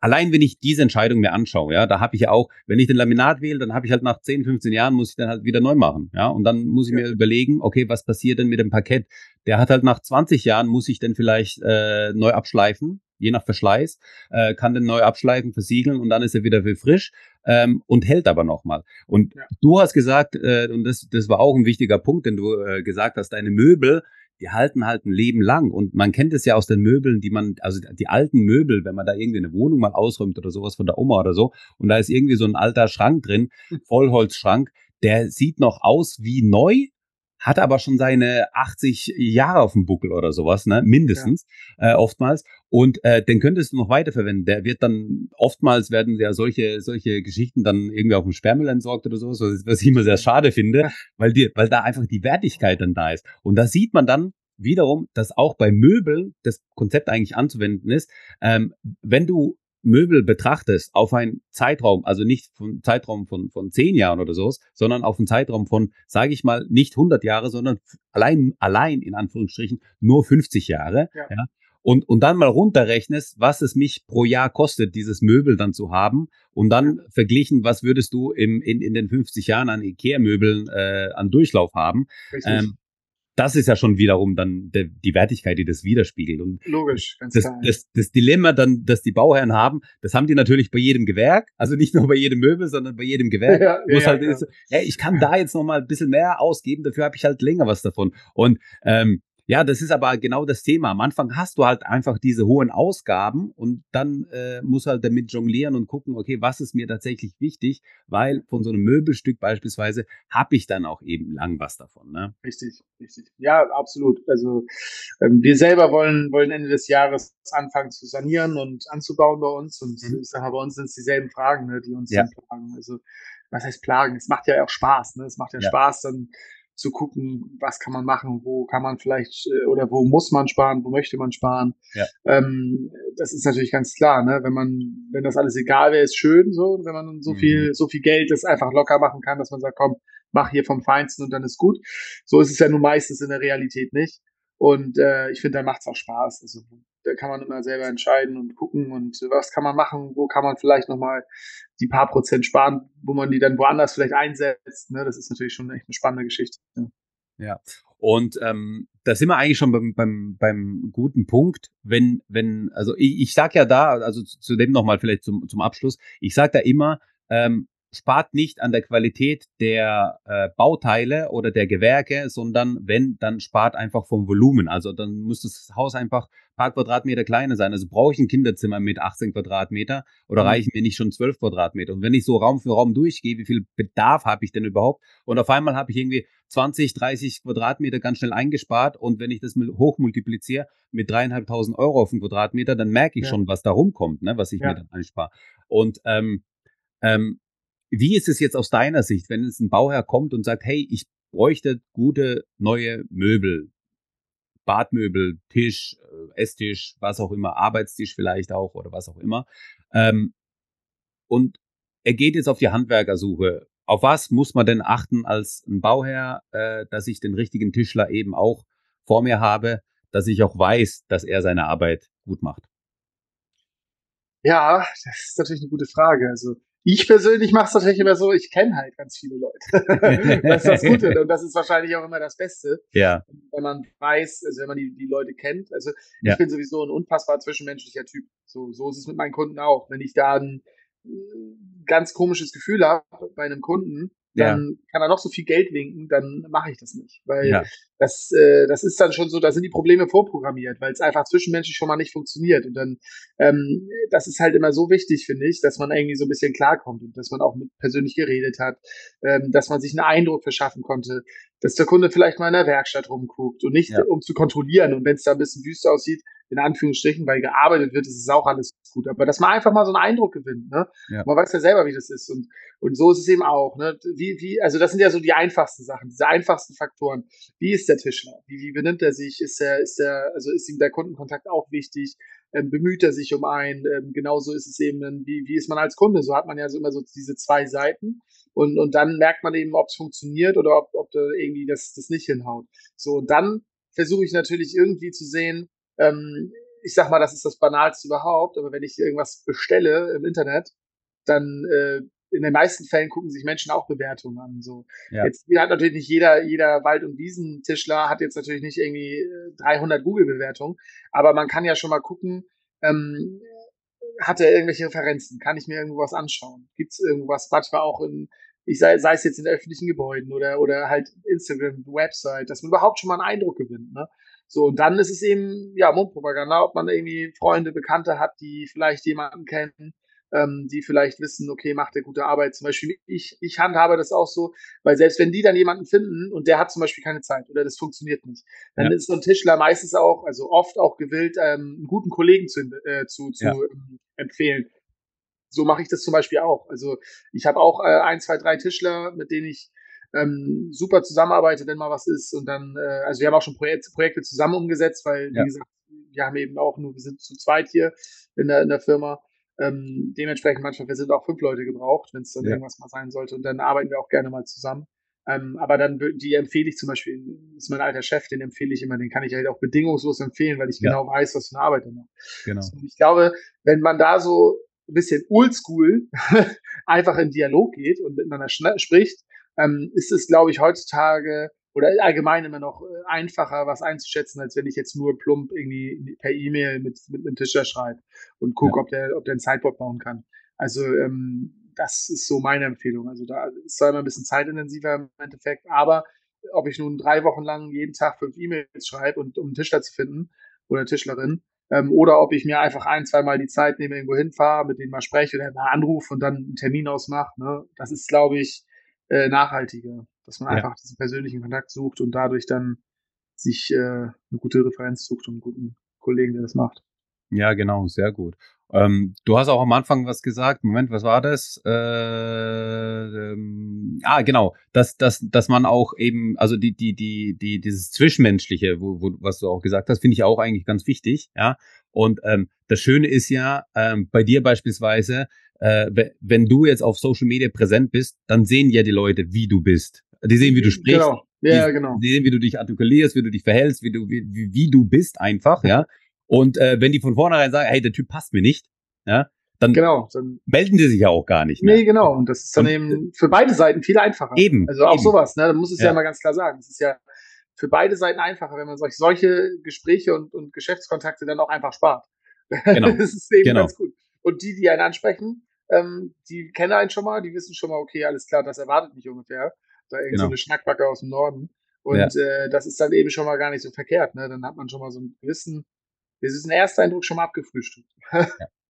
allein wenn ich diese Entscheidung mir anschaue, ja, da habe ich ja auch, wenn ich den Laminat wähle, dann habe ich halt nach 10, 15 Jahren, muss ich dann halt wieder neu machen, ja, und dann muss ich ja. mir überlegen, okay, was passiert denn mit dem Parkett? Der hat halt nach 20 Jahren, muss ich denn vielleicht äh, neu abschleifen, je nach Verschleiß, äh, kann den neu abschleifen, versiegeln und dann ist er wieder für frisch ähm, und hält aber nochmal. Und ja. du hast gesagt, äh, und das, das war auch ein wichtiger Punkt, den du äh, gesagt hast, deine Möbel, die halten halt ein Leben lang. Und man kennt es ja aus den Möbeln, die man, also die alten Möbel, wenn man da irgendwie eine Wohnung mal ausräumt oder sowas von der Oma oder so, und da ist irgendwie so ein alter Schrank drin, hm. Vollholzschrank, der sieht noch aus wie neu, hat aber schon seine 80 Jahre auf dem Buckel oder sowas, ne? Mindestens, ja. äh, oftmals. Und äh, den könntest du noch weiterverwenden. Der wird dann, oftmals werden ja solche, solche Geschichten dann irgendwie auf dem Sperrmüll entsorgt oder sowas, was ich immer sehr schade finde, weil, die, weil da einfach die Wertigkeit dann da ist. Und da sieht man dann, wiederum, dass auch bei Möbeln das Konzept eigentlich anzuwenden ist. Ähm, wenn du Möbel betrachtest auf einen Zeitraum, also nicht von Zeitraum von, von zehn Jahren oder so, sondern auf einen Zeitraum von, sage ich mal, nicht 100 Jahre, sondern allein, allein in Anführungsstrichen nur 50 Jahre, ja. ja und, und dann mal runterrechnest, was es mich pro Jahr kostet, dieses Möbel dann zu haben und dann verglichen, was würdest du im, in, in den 50 Jahren an Ikea-Möbeln äh, an Durchlauf haben. Ähm, das ist ja schon wiederum dann de, die Wertigkeit, die das widerspiegelt. Und Logisch, ganz das, klar. Das, das Dilemma dann, das die Bauherren haben, das haben die natürlich bei jedem Gewerk, also nicht nur bei jedem Möbel, sondern bei jedem Gewerk. Ja, ja, halt ja. Ist, ja, ich kann da jetzt noch mal ein bisschen mehr ausgeben, dafür habe ich halt länger was davon. Und ähm, ja, das ist aber genau das Thema. Am Anfang hast du halt einfach diese hohen Ausgaben und dann äh, musst halt damit jonglieren und gucken, okay, was ist mir tatsächlich wichtig, weil von so einem Möbelstück beispielsweise habe ich dann auch eben lang was davon. Ne? Richtig, richtig. Ja, absolut. Also ähm, wir selber wollen, wollen Ende des Jahres anfangen zu sanieren und anzubauen bei uns und mhm. ich sage mal, bei uns sind es dieselben Fragen, ne, die uns ja. plagen. Also was heißt plagen? Es macht ja auch Spaß. Ne? Es macht ja, ja. Spaß, dann zu gucken, was kann man machen, wo kann man vielleicht äh, oder wo muss man sparen, wo möchte man sparen. Ja. Ähm, das ist natürlich ganz klar, ne? Wenn man, wenn das alles egal wäre, ist schön so, wenn man so mhm. viel, so viel Geld das einfach locker machen kann, dass man sagt, komm, mach hier vom Feinsten und dann ist gut. So ist es ja nun meistens in der Realität nicht. Und äh, ich finde, da macht es auch Spaß. Also da kann man immer selber entscheiden und gucken und was kann man machen, wo kann man vielleicht nochmal die paar Prozent sparen, wo man die dann woanders vielleicht einsetzt. Ne? Das ist natürlich schon echt eine spannende Geschichte. Ja. Und ähm, da sind wir eigentlich schon beim, beim, beim guten Punkt, wenn, wenn, also ich, ich sag ja da, also zu, zu dem nochmal vielleicht zum, zum Abschluss, ich sag da immer, ähm, spart nicht an der Qualität der äh, Bauteile oder der Gewerke, sondern wenn, dann spart einfach vom Volumen. Also dann muss das Haus einfach ein paar Quadratmeter kleiner sein. Also brauche ich ein Kinderzimmer mit 18 Quadratmeter oder mhm. reichen mir nicht schon 12 Quadratmeter? Und wenn ich so Raum für Raum durchgehe, wie viel Bedarf habe ich denn überhaupt? Und auf einmal habe ich irgendwie 20, 30 Quadratmeter ganz schnell eingespart und wenn ich das hochmultipliziere mit dreieinhalbtausend Euro auf den Quadratmeter, dann merke ich ja. schon, was da rumkommt, ne, was ich ja. mir dann einspare. Und ähm, ähm, wie ist es jetzt aus deiner Sicht, wenn es ein Bauherr kommt und sagt, hey, ich bräuchte gute neue Möbel, Badmöbel, Tisch, äh, Esstisch, was auch immer, Arbeitstisch vielleicht auch oder was auch immer. Ähm, und er geht jetzt auf die Handwerkersuche. Auf was muss man denn achten als ein Bauherr, äh, dass ich den richtigen Tischler eben auch vor mir habe, dass ich auch weiß, dass er seine Arbeit gut macht? Ja, das ist natürlich eine gute Frage. Also ich persönlich mache es tatsächlich immer so, ich kenne halt ganz viele Leute. das ist das Gute und das ist wahrscheinlich auch immer das Beste. Ja. Wenn man weiß, also wenn man die, die Leute kennt. Also ich ja. bin sowieso ein unfassbar zwischenmenschlicher Typ. So, so ist es mit meinen Kunden auch. Wenn ich da ein ganz komisches Gefühl habe bei einem Kunden, dann ja. kann er noch so viel Geld winken, dann mache ich das nicht. Weil ja. Das, äh, das ist dann schon so, da sind die Probleme vorprogrammiert, weil es einfach zwischenmenschlich schon mal nicht funktioniert. Und dann, ähm, das ist halt immer so wichtig, finde ich, dass man irgendwie so ein bisschen klarkommt und dass man auch mit persönlich geredet hat, ähm, dass man sich einen Eindruck verschaffen konnte, dass der Kunde vielleicht mal in der Werkstatt rumguckt und nicht ja. um zu kontrollieren. Und wenn es da ein bisschen düster aussieht, in Anführungsstrichen, weil gearbeitet wird, ist es auch alles gut. Aber dass man einfach mal so einen Eindruck gewinnt, ne? Ja. Man weiß ja selber, wie das ist. Und, und so ist es eben auch, ne? Wie, wie, also das sind ja so die einfachsten Sachen, diese einfachsten Faktoren. Wie ist der Tischler? Wie, wie benimmt er sich? Ist der, ist der, also ist ihm der Kundenkontakt auch wichtig? Ähm, bemüht er sich um einen? Ähm, genauso ist es eben, wie, wie ist man als Kunde? So hat man ja so immer so diese zwei Seiten. Und, und dann merkt man eben, ob es funktioniert oder ob, ob da irgendwie das, das nicht hinhaut. So, und dann versuche ich natürlich irgendwie zu sehen, ähm, ich sag mal, das ist das Banalste überhaupt, aber wenn ich irgendwas bestelle im Internet, dann äh, in den meisten Fällen gucken sich Menschen auch Bewertungen an. So. Ja. Jetzt hat natürlich nicht jeder, jeder Wald- und Wiesentischler hat jetzt natürlich nicht irgendwie 300 äh, Google-Bewertungen, aber man kann ja schon mal gucken, ähm, hat er irgendwelche Referenzen? Kann ich mir irgendwas anschauen? Gibt es irgendwas, manchmal auch in, ich sei, sei es jetzt in öffentlichen Gebäuden oder, oder halt Instagram, Website, dass man überhaupt schon mal einen Eindruck gewinnt. Ne? So, und dann ist es eben, ja, Mundpropaganda, ob man irgendwie Freunde, Bekannte hat, die vielleicht jemanden kennen, ähm, die vielleicht wissen, okay, macht der gute Arbeit. Zum Beispiel, ich, ich handhabe das auch so, weil selbst wenn die dann jemanden finden und der hat zum Beispiel keine Zeit oder das funktioniert nicht, dann ja. ist so ein Tischler meistens auch, also oft auch gewillt, ähm, einen guten Kollegen zu, äh, zu, zu ja. ähm, empfehlen. So mache ich das zum Beispiel auch. Also ich habe auch äh, ein, zwei, drei Tischler, mit denen ich ähm, super zusammenarbeitet, wenn mal was ist. Und dann, äh, also wir haben auch schon Projek Projekte zusammen umgesetzt, weil, ja. wie gesagt, wir haben eben auch nur, wir sind zu zweit hier in der, in der Firma. Ähm, dementsprechend manchmal, wir sind auch fünf Leute gebraucht, wenn es dann ja. irgendwas mal sein sollte. Und dann arbeiten wir auch gerne mal zusammen. Ähm, aber dann, die empfehle ich zum Beispiel, ist mein alter Chef, den empfehle ich immer, den kann ich halt auch bedingungslos empfehlen, weil ich ja. genau weiß, was für eine Arbeit er macht. Genau. Und ich glaube, wenn man da so ein bisschen oldschool einfach in Dialog geht und miteinander spricht, ähm, ist es, glaube ich, heutzutage oder allgemein immer noch äh, einfacher, was einzuschätzen, als wenn ich jetzt nur plump irgendwie per E-Mail mit, mit einem Tischer schreibe und gucke, ja. ob der, ob der ein Sideboard bauen kann. Also ähm, das ist so meine Empfehlung. Also da ist zwar immer ein bisschen zeitintensiver im Endeffekt, aber ob ich nun drei Wochen lang jeden Tag fünf E-Mails schreibe und um einen Tischler zu finden oder Tischlerin, ähm, oder ob ich mir einfach ein, zwei Mal die Zeit nehme, irgendwo hinfahre, mit denen mal spreche oder mal anrufe und dann einen Termin ausmache. Ne? Das ist, glaube ich, äh, nachhaltiger, dass man ja. einfach diesen persönlichen Kontakt sucht und dadurch dann sich äh, eine gute Referenz sucht und einen guten Kollegen, der das macht. Ja, genau, sehr gut. Ähm, du hast auch am Anfang was gesagt. Moment, was war das? Äh, ähm, ah, genau, dass, dass, dass man auch eben, also die, die, die, die, dieses Zwischenmenschliche, wo, wo, was du auch gesagt hast, finde ich auch eigentlich ganz wichtig, ja. Und ähm, das Schöne ist ja, ähm, bei dir beispielsweise, äh, wenn du jetzt auf Social Media präsent bist, dann sehen ja die Leute, wie du bist. Die sehen, wie du sprichst. Genau. Ja, die, genau. Die sehen, wie du dich artikulierst, wie du dich verhältst, wie du, wie, wie du bist einfach, ja. Und äh, wenn die von vornherein sagen, hey, der Typ passt mir nicht, ja, dann, genau, dann melden die sich ja auch gar nicht mehr. Nee, genau. Und das ist dann und, eben für beide Seiten viel einfacher. Eben. Also auch eben. sowas, ne? Da muss es ja. ja immer ganz klar sagen. Es ist ja für beide Seiten einfacher, wenn man solch, solche Gespräche und, und Geschäftskontakte dann auch einfach spart. Genau. das ist eben genau. ganz gut. Und die, die einen ansprechen, ähm, die kennen einen schon mal, die wissen schon mal, okay, alles klar, das erwartet mich ungefähr. Da irgend genau. so eine Schnackbacke aus dem Norden. Und ja. äh, das ist dann eben schon mal gar nicht so verkehrt. Ne? Dann hat man schon mal so einen gewissen, das ist ein erster Eindruck schon mal abgefrühstückt. ja.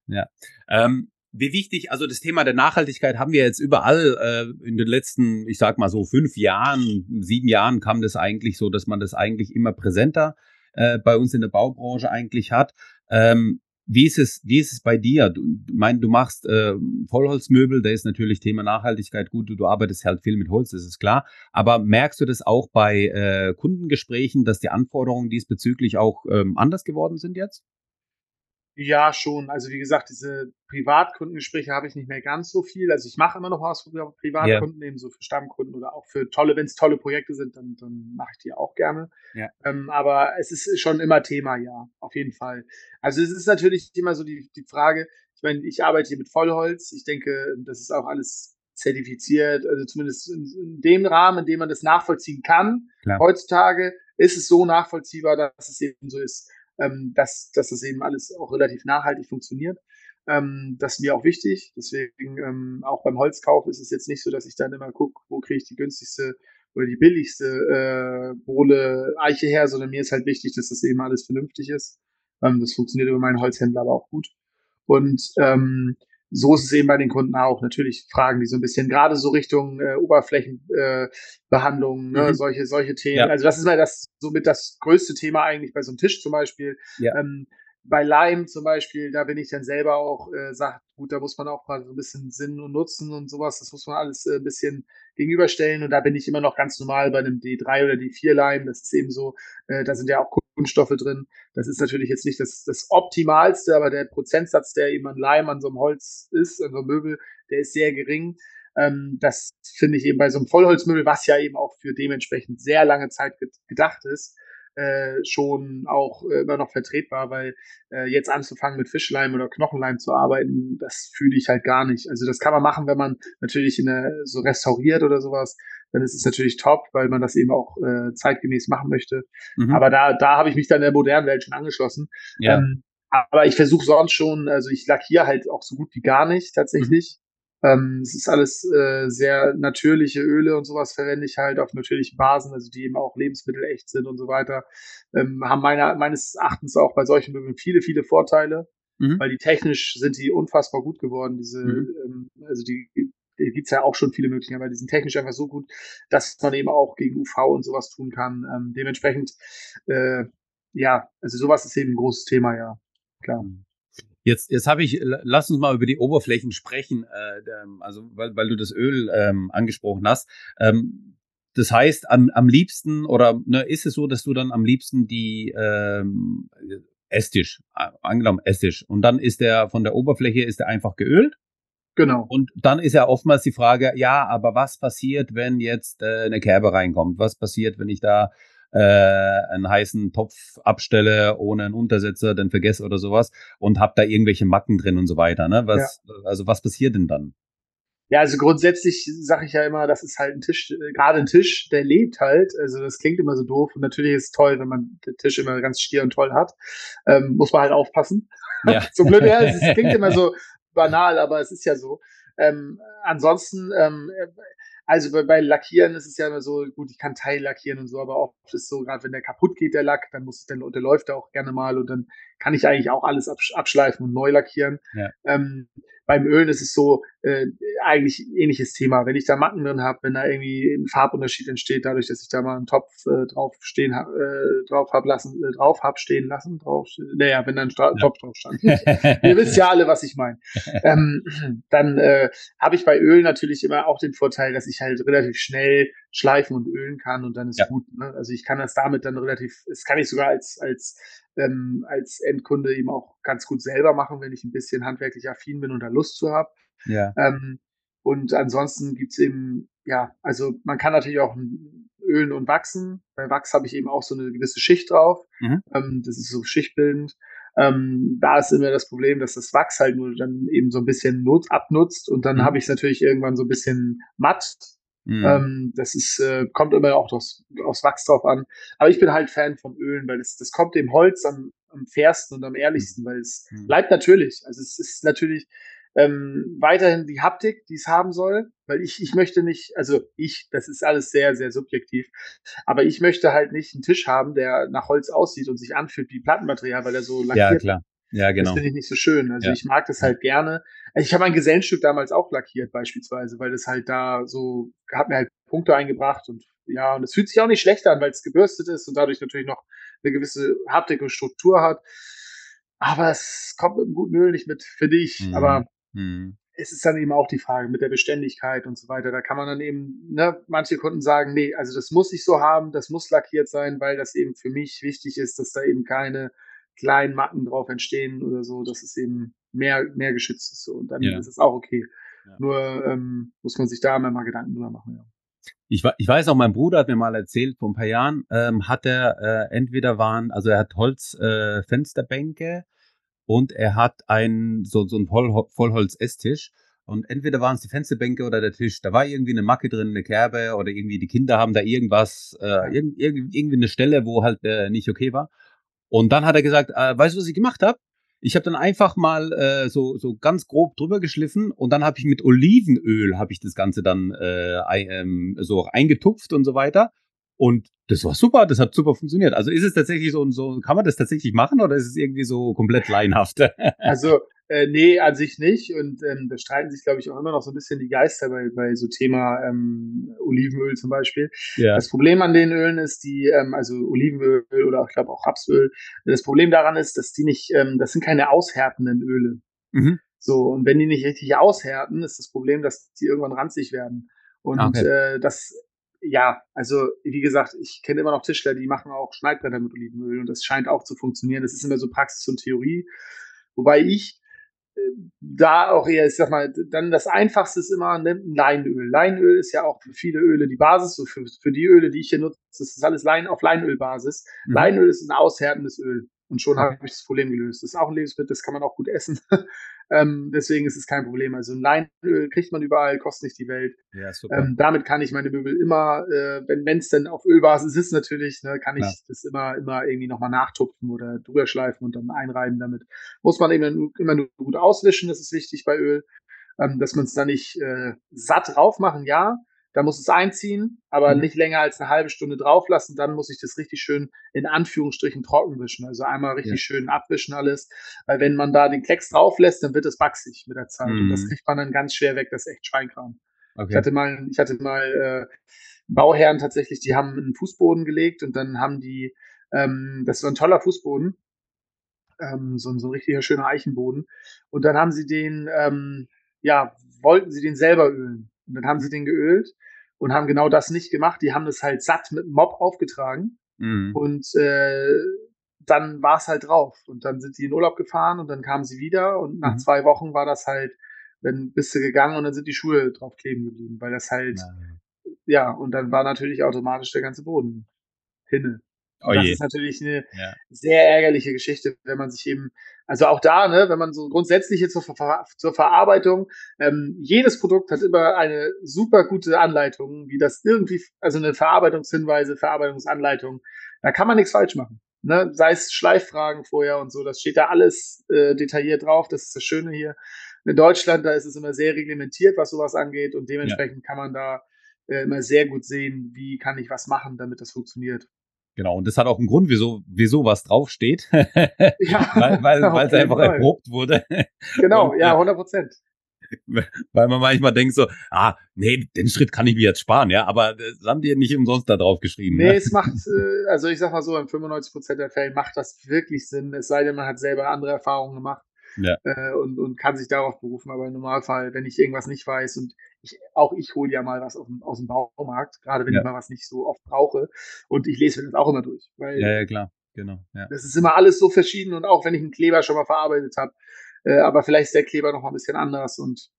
ja. Ähm, wie wichtig, also das Thema der Nachhaltigkeit haben wir jetzt überall äh, in den letzten, ich sag mal so fünf Jahren, sieben Jahren kam das eigentlich so, dass man das eigentlich immer präsenter äh, bei uns in der Baubranche eigentlich hat. Ähm, wie ist es, wie ist es bei dir? Du mein, du machst äh, Vollholzmöbel, da ist natürlich Thema Nachhaltigkeit gut, du, du arbeitest halt viel mit Holz, das ist klar. Aber merkst du das auch bei äh, Kundengesprächen, dass die Anforderungen diesbezüglich auch ähm, anders geworden sind jetzt? Ja, schon. Also wie gesagt, diese Privatkundengespräche habe ich nicht mehr ganz so viel. Also ich mache immer noch was für Privatkunden, yeah. eben so für Stammkunden oder auch für tolle, wenn es tolle Projekte sind, dann, dann mache ich die auch gerne. Ja. Ähm, aber es ist schon immer Thema, ja, auf jeden Fall. Also es ist natürlich immer so die, die Frage, ich meine, ich arbeite hier mit Vollholz. Ich denke, das ist auch alles zertifiziert, also zumindest in, in dem Rahmen, in dem man das nachvollziehen kann. Klar. Heutzutage ist es so nachvollziehbar, dass es eben so ist ähm, dass, dass das eben alles auch relativ nachhaltig funktioniert. Ähm, das ist mir auch wichtig. Deswegen ähm, auch beim Holzkauf ist es jetzt nicht so, dass ich dann immer gucke, wo kriege ich die günstigste oder die billigste äh, Bohle Eiche her, sondern mir ist halt wichtig, dass das eben alles vernünftig ist. Ähm, das funktioniert über meinen Holzhändler aber auch gut. Und ähm, so ist es eben bei den Kunden auch. Natürlich fragen die so ein bisschen, gerade so Richtung äh, Oberflächenbehandlung, äh, ne, mhm. solche, solche Themen. Ja. Also das ist mal das somit das größte Thema eigentlich bei so einem Tisch zum Beispiel. Ja. Ähm, bei Lime zum Beispiel, da bin ich dann selber auch, äh, sagt, gut, da muss man auch mal so ein bisschen Sinn und Nutzen und sowas, das muss man alles äh, ein bisschen gegenüberstellen. Und da bin ich immer noch ganz normal bei einem D3 oder D4 Lime, das ist eben so, äh, da sind ja auch Kunststoffe drin, das ist natürlich jetzt nicht das, das Optimalste, aber der Prozentsatz, der eben an Leim an so einem Holz ist, an so einem Möbel, der ist sehr gering. Ähm, das finde ich eben bei so einem Vollholzmöbel, was ja eben auch für dementsprechend sehr lange Zeit gedacht ist, äh, schon auch äh, immer noch vertretbar, weil äh, jetzt anzufangen mit Fischleim oder Knochenleim zu arbeiten, das fühle ich halt gar nicht. Also das kann man machen, wenn man natürlich in der, so restauriert oder sowas, dann ist es natürlich top, weil man das eben auch äh, zeitgemäß machen möchte. Mhm. Aber da, da habe ich mich dann in der modernen Welt schon angeschlossen. Ja. Ähm, aber ich versuche sonst schon, also ich lackiere halt auch so gut wie gar nicht tatsächlich. Ähm, es ist alles äh, sehr natürliche Öle und sowas verwende ich halt auf natürlichen Basen, also die eben auch lebensmittelecht sind und so weiter. Ähm, haben meiner, meines Erachtens auch bei solchen Möbeln viele, viele Vorteile, mhm. weil die technisch sind die unfassbar gut geworden. Diese, mhm. ähm, also die, die gibt's ja auch schon viele Möglichkeiten, aber die sind technisch einfach so gut, dass man eben auch gegen UV und sowas tun kann. Ähm, dementsprechend, äh, ja, also sowas ist eben ein großes Thema, ja, klar. Mhm. Jetzt, jetzt habe ich, lass uns mal über die Oberflächen sprechen, äh, also weil, weil du das Öl ähm, angesprochen hast. Ähm, das heißt, am, am liebsten oder ne, ist es so, dass du dann am liebsten die ähm, Esstisch, angenommen Esstisch, und dann ist der von der Oberfläche ist der einfach geölt. Genau. Und dann ist ja oftmals die Frage, ja, aber was passiert, wenn jetzt äh, eine Kerbe reinkommt? Was passiert, wenn ich da äh, einen heißen Topf abstelle ohne einen Untersetzer, dann vergesse oder sowas und hab da irgendwelche Macken drin und so weiter. Ne? Was, ja. Also was passiert denn dann? Ja, also grundsätzlich sage ich ja immer, das ist halt ein Tisch, äh, gerade ein Tisch, der lebt halt. Also das klingt immer so doof und natürlich ist es toll, wenn man den Tisch immer ganz stier und toll hat. Ähm, muss man halt aufpassen. Ja. so blöd, ja, es klingt immer so banal, aber es ist ja so. Ähm, ansonsten ähm, also bei, bei Lackieren ist es ja immer so, gut, ich kann Teil lackieren und so, aber oft ist es so, gerade wenn der kaputt geht, der Lack, dann muss es, dann unterläuft er auch gerne mal und dann kann ich eigentlich auch alles abschleifen und neu lackieren. Ja. Ähm, beim Ölen ist es so äh, eigentlich ähnliches Thema. Wenn ich da Matten drin habe, wenn da irgendwie ein Farbunterschied entsteht, dadurch, dass ich da mal einen Topf äh, drauf stehen äh, drauf hab lassen, äh, drauf hab stehen lassen, drauf, naja, wenn da ein Stra ja. Topf drauf stand. Ihr wisst ja alle, was ich meine. ähm, dann äh, habe ich bei Öl natürlich immer auch den Vorteil, dass ich halt relativ schnell schleifen und ölen kann und dann ist ja. gut. Ne? Also ich kann das damit dann relativ, das kann ich sogar als als ähm, als Endkunde eben auch ganz gut selber machen, wenn ich ein bisschen handwerklich affin bin und da Lust zu habe. Ja. Ähm, und ansonsten gibt's eben, ja, also man kann natürlich auch ölen und wachsen. Bei Wachs habe ich eben auch so eine gewisse Schicht drauf. Mhm. Ähm, das ist so schichtbildend. Ähm, da ist immer das Problem, dass das Wachs halt nur dann eben so ein bisschen Not abnutzt und dann mhm. habe ich es natürlich irgendwann so ein bisschen matt Mhm. Ähm, das ist, äh, kommt immer auch aufs, aufs Wachs drauf an. Aber ich bin halt Fan vom Ölen, weil das, das kommt dem Holz am, am fairsten und am ehrlichsten, weil es mhm. bleibt natürlich. Also es ist natürlich ähm, weiterhin die Haptik, die es haben soll, weil ich, ich möchte nicht, also ich, das ist alles sehr, sehr subjektiv, aber ich möchte halt nicht einen Tisch haben, der nach Holz aussieht und sich anfühlt wie Plattenmaterial, weil er so lackiert Ja, klar. Ja, genau. Das finde ich nicht so schön. Also ja. ich mag das halt gerne. Also ich habe mein Gesellenstück damals auch lackiert beispielsweise, weil das halt da so, hat mir halt Punkte eingebracht und ja, und es fühlt sich auch nicht schlecht an, weil es gebürstet ist und dadurch natürlich noch eine gewisse Haptik und Struktur hat. Aber es kommt mit einem guten Öl nicht mit, finde ich. Mhm. Aber mhm. es ist dann eben auch die Frage mit der Beständigkeit und so weiter. Da kann man dann eben, ne, manche Kunden sagen, nee, also das muss ich so haben, das muss lackiert sein, weil das eben für mich wichtig ist, dass da eben keine kleinen Matten drauf entstehen oder so, dass es eben mehr, mehr geschützt ist. So. Und dann ja. ist es auch okay. Ja. Nur ähm, muss man sich da mal Gedanken drüber machen. Ja. Ich, ich weiß auch, mein Bruder hat mir mal erzählt, vor ein paar Jahren ähm, hat er äh, entweder waren, also er hat Holzfensterbänke äh, und er hat ein so, so ein Voll, Vollholz-Esstisch. Und entweder waren es die Fensterbänke oder der Tisch. Da war irgendwie eine Macke drin, eine Kerbe oder irgendwie die Kinder haben da irgendwas, äh, irg irgendwie eine Stelle, wo halt äh, nicht okay war. Und dann hat er gesagt, äh, weißt du, was ich gemacht habe? Ich habe dann einfach mal äh, so, so ganz grob drüber geschliffen und dann habe ich mit Olivenöl habe ich das Ganze dann äh, ähm, so eingetupft und so weiter. Und das war super, das hat super funktioniert. Also ist es tatsächlich so, so kann man das tatsächlich machen oder ist es irgendwie so komplett laienhaft? also äh, nee, an sich nicht. Und ähm, da streiten sich, glaube ich, auch immer noch so ein bisschen die Geister bei, bei so Thema ähm, Olivenöl zum Beispiel. Ja. Das Problem an den Ölen ist, die, ähm, also Olivenöl oder ich glaube auch Rapsöl, das Problem daran ist, dass die nicht, ähm, das sind keine aushärtenden Öle. Mhm. So, und wenn die nicht richtig aushärten, ist das Problem, dass die irgendwann ranzig werden. Und okay. äh, das, ja, also wie gesagt, ich kenne immer noch Tischler, die machen auch Schneidbretter mit Olivenöl und das scheint auch zu funktionieren. Das ist immer so Praxis und Theorie. Wobei ich da auch eher, ich sag mal, dann das Einfachste ist immer ne, Leinöl. Leinöl ist ja auch für viele Öle die Basis. So für, für die Öle, die ich hier nutze, das ist alles Lein auf Leinölbasis. Mhm. Leinöl ist ein aushärtendes Öl. Und schon habe ich das Problem gelöst. Das ist auch ein Lebensmittel, das kann man auch gut essen. Ähm, deswegen ist es kein Problem. Also ein Leinöl kriegt man überall, kostet nicht die Welt. Ja, super. Ähm, damit kann ich meine Möbel immer, äh, wenn es denn auf Ölbasis ist natürlich, ne, kann ich ja. das immer, immer irgendwie nochmal nachtupfen oder drüber schleifen und dann einreiben damit. Muss man eben immer nur gut auswischen, das ist wichtig bei Öl. Ähm, dass man es da nicht äh, satt drauf machen, ja, da muss es einziehen, aber mhm. nicht länger als eine halbe Stunde drauf lassen. Dann muss ich das richtig schön in Anführungsstrichen trocken wischen. Also einmal richtig ja. schön abwischen alles. Weil wenn man da den Klecks drauf lässt, dann wird es wachsig mit der Zeit. Mhm. Und das mhm. kriegt man dann ganz schwer weg. Das ist echt Schweinkram. Okay. Ich hatte mal, ich hatte mal äh, Bauherren tatsächlich, die haben einen Fußboden gelegt und dann haben die, ähm, das war ein toller Fußboden, ähm, so, so ein richtiger schöner Eichenboden. Und dann haben sie den, ähm, ja, wollten sie den selber ölen. Und dann haben sie den geölt und haben genau das nicht gemacht. Die haben das halt satt mit Mob aufgetragen. Mhm. Und äh, dann war es halt drauf. Und dann sind die in Urlaub gefahren und dann kamen sie wieder und nach mhm. zwei Wochen war das halt, dann bist du gegangen und dann sind die Schuhe drauf kleben geblieben, weil das halt, ja, ja und dann war natürlich automatisch der ganze Boden hinne. Oh das ist natürlich eine ja. sehr ärgerliche Geschichte, wenn man sich eben, also auch da, ne, wenn man so grundsätzlich zur, Ver zur Verarbeitung, ähm, jedes Produkt hat immer eine super gute Anleitung, wie das irgendwie, also eine Verarbeitungshinweise, Verarbeitungsanleitung, da kann man nichts falsch machen. Ne? Sei es Schleiffragen vorher und so, das steht da alles äh, detailliert drauf, das ist das Schöne hier. In Deutschland, da ist es immer sehr reglementiert, was sowas angeht und dementsprechend ja. kann man da äh, immer sehr gut sehen, wie kann ich was machen, damit das funktioniert. Genau, und das hat auch einen Grund, wieso, wieso was draufsteht. ja, weil weil, weil es einfach Fall. erprobt wurde. Genau, und, ja, 100 Prozent. Weil man manchmal denkt so, ah, nee, den Schritt kann ich mir jetzt sparen, ja, aber das haben die nicht umsonst da drauf geschrieben. Nee, ne? es macht, äh, also ich sag mal so, in 95 Prozent der Fälle macht das wirklich Sinn, es sei denn, man hat selber andere Erfahrungen gemacht ja. äh, und, und kann sich darauf berufen. Aber im Normalfall, wenn ich irgendwas nicht weiß und ich, auch ich hole ja mal was aus dem, aus dem Baumarkt, gerade wenn ja. ich mal was nicht so oft brauche und ich lese mir das auch immer durch. Weil ja, ja, klar, genau. Ja. Das ist immer alles so verschieden und auch wenn ich einen Kleber schon mal verarbeitet habe, äh, aber vielleicht ist der Kleber noch mal ein bisschen anders und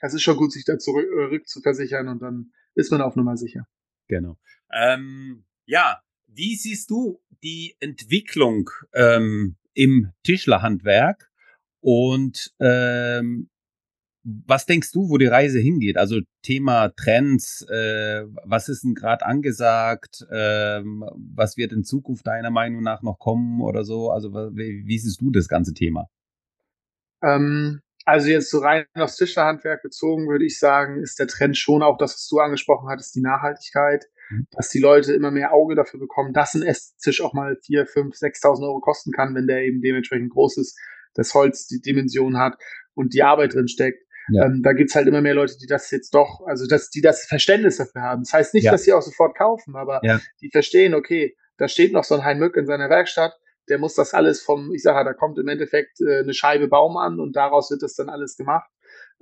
es ist schon gut, sich da zurück äh, zu versichern und dann ist man auf Nummer sicher. Genau. Ähm, ja, wie siehst du die Entwicklung ähm, im Tischlerhandwerk und ähm, was denkst du, wo die Reise hingeht? Also Thema Trends, äh, was ist denn gerade angesagt? Ähm, was wird in Zukunft deiner Meinung nach noch kommen oder so? Also wie, wie siehst du das ganze Thema? Ähm, also jetzt so rein aufs Tischlerhandwerk bezogen, würde ich sagen, ist der Trend schon auch das, was du angesprochen hattest, die Nachhaltigkeit, mhm. dass die Leute immer mehr Auge dafür bekommen, dass ein Esstisch auch mal 4, 5, 6.000 Euro kosten kann, wenn der eben dementsprechend groß ist, das Holz die Dimension hat und die Arbeit drin steckt. Ja. Ähm, da gibt's halt immer mehr Leute, die das jetzt doch, also dass die das Verständnis dafür haben. Das heißt nicht, ja. dass sie auch sofort kaufen, aber ja. die verstehen, okay, da steht noch so ein Hein Mück in seiner Werkstatt, der muss das alles vom, ich sage, da kommt im Endeffekt äh, eine Scheibe Baum an und daraus wird das dann alles gemacht.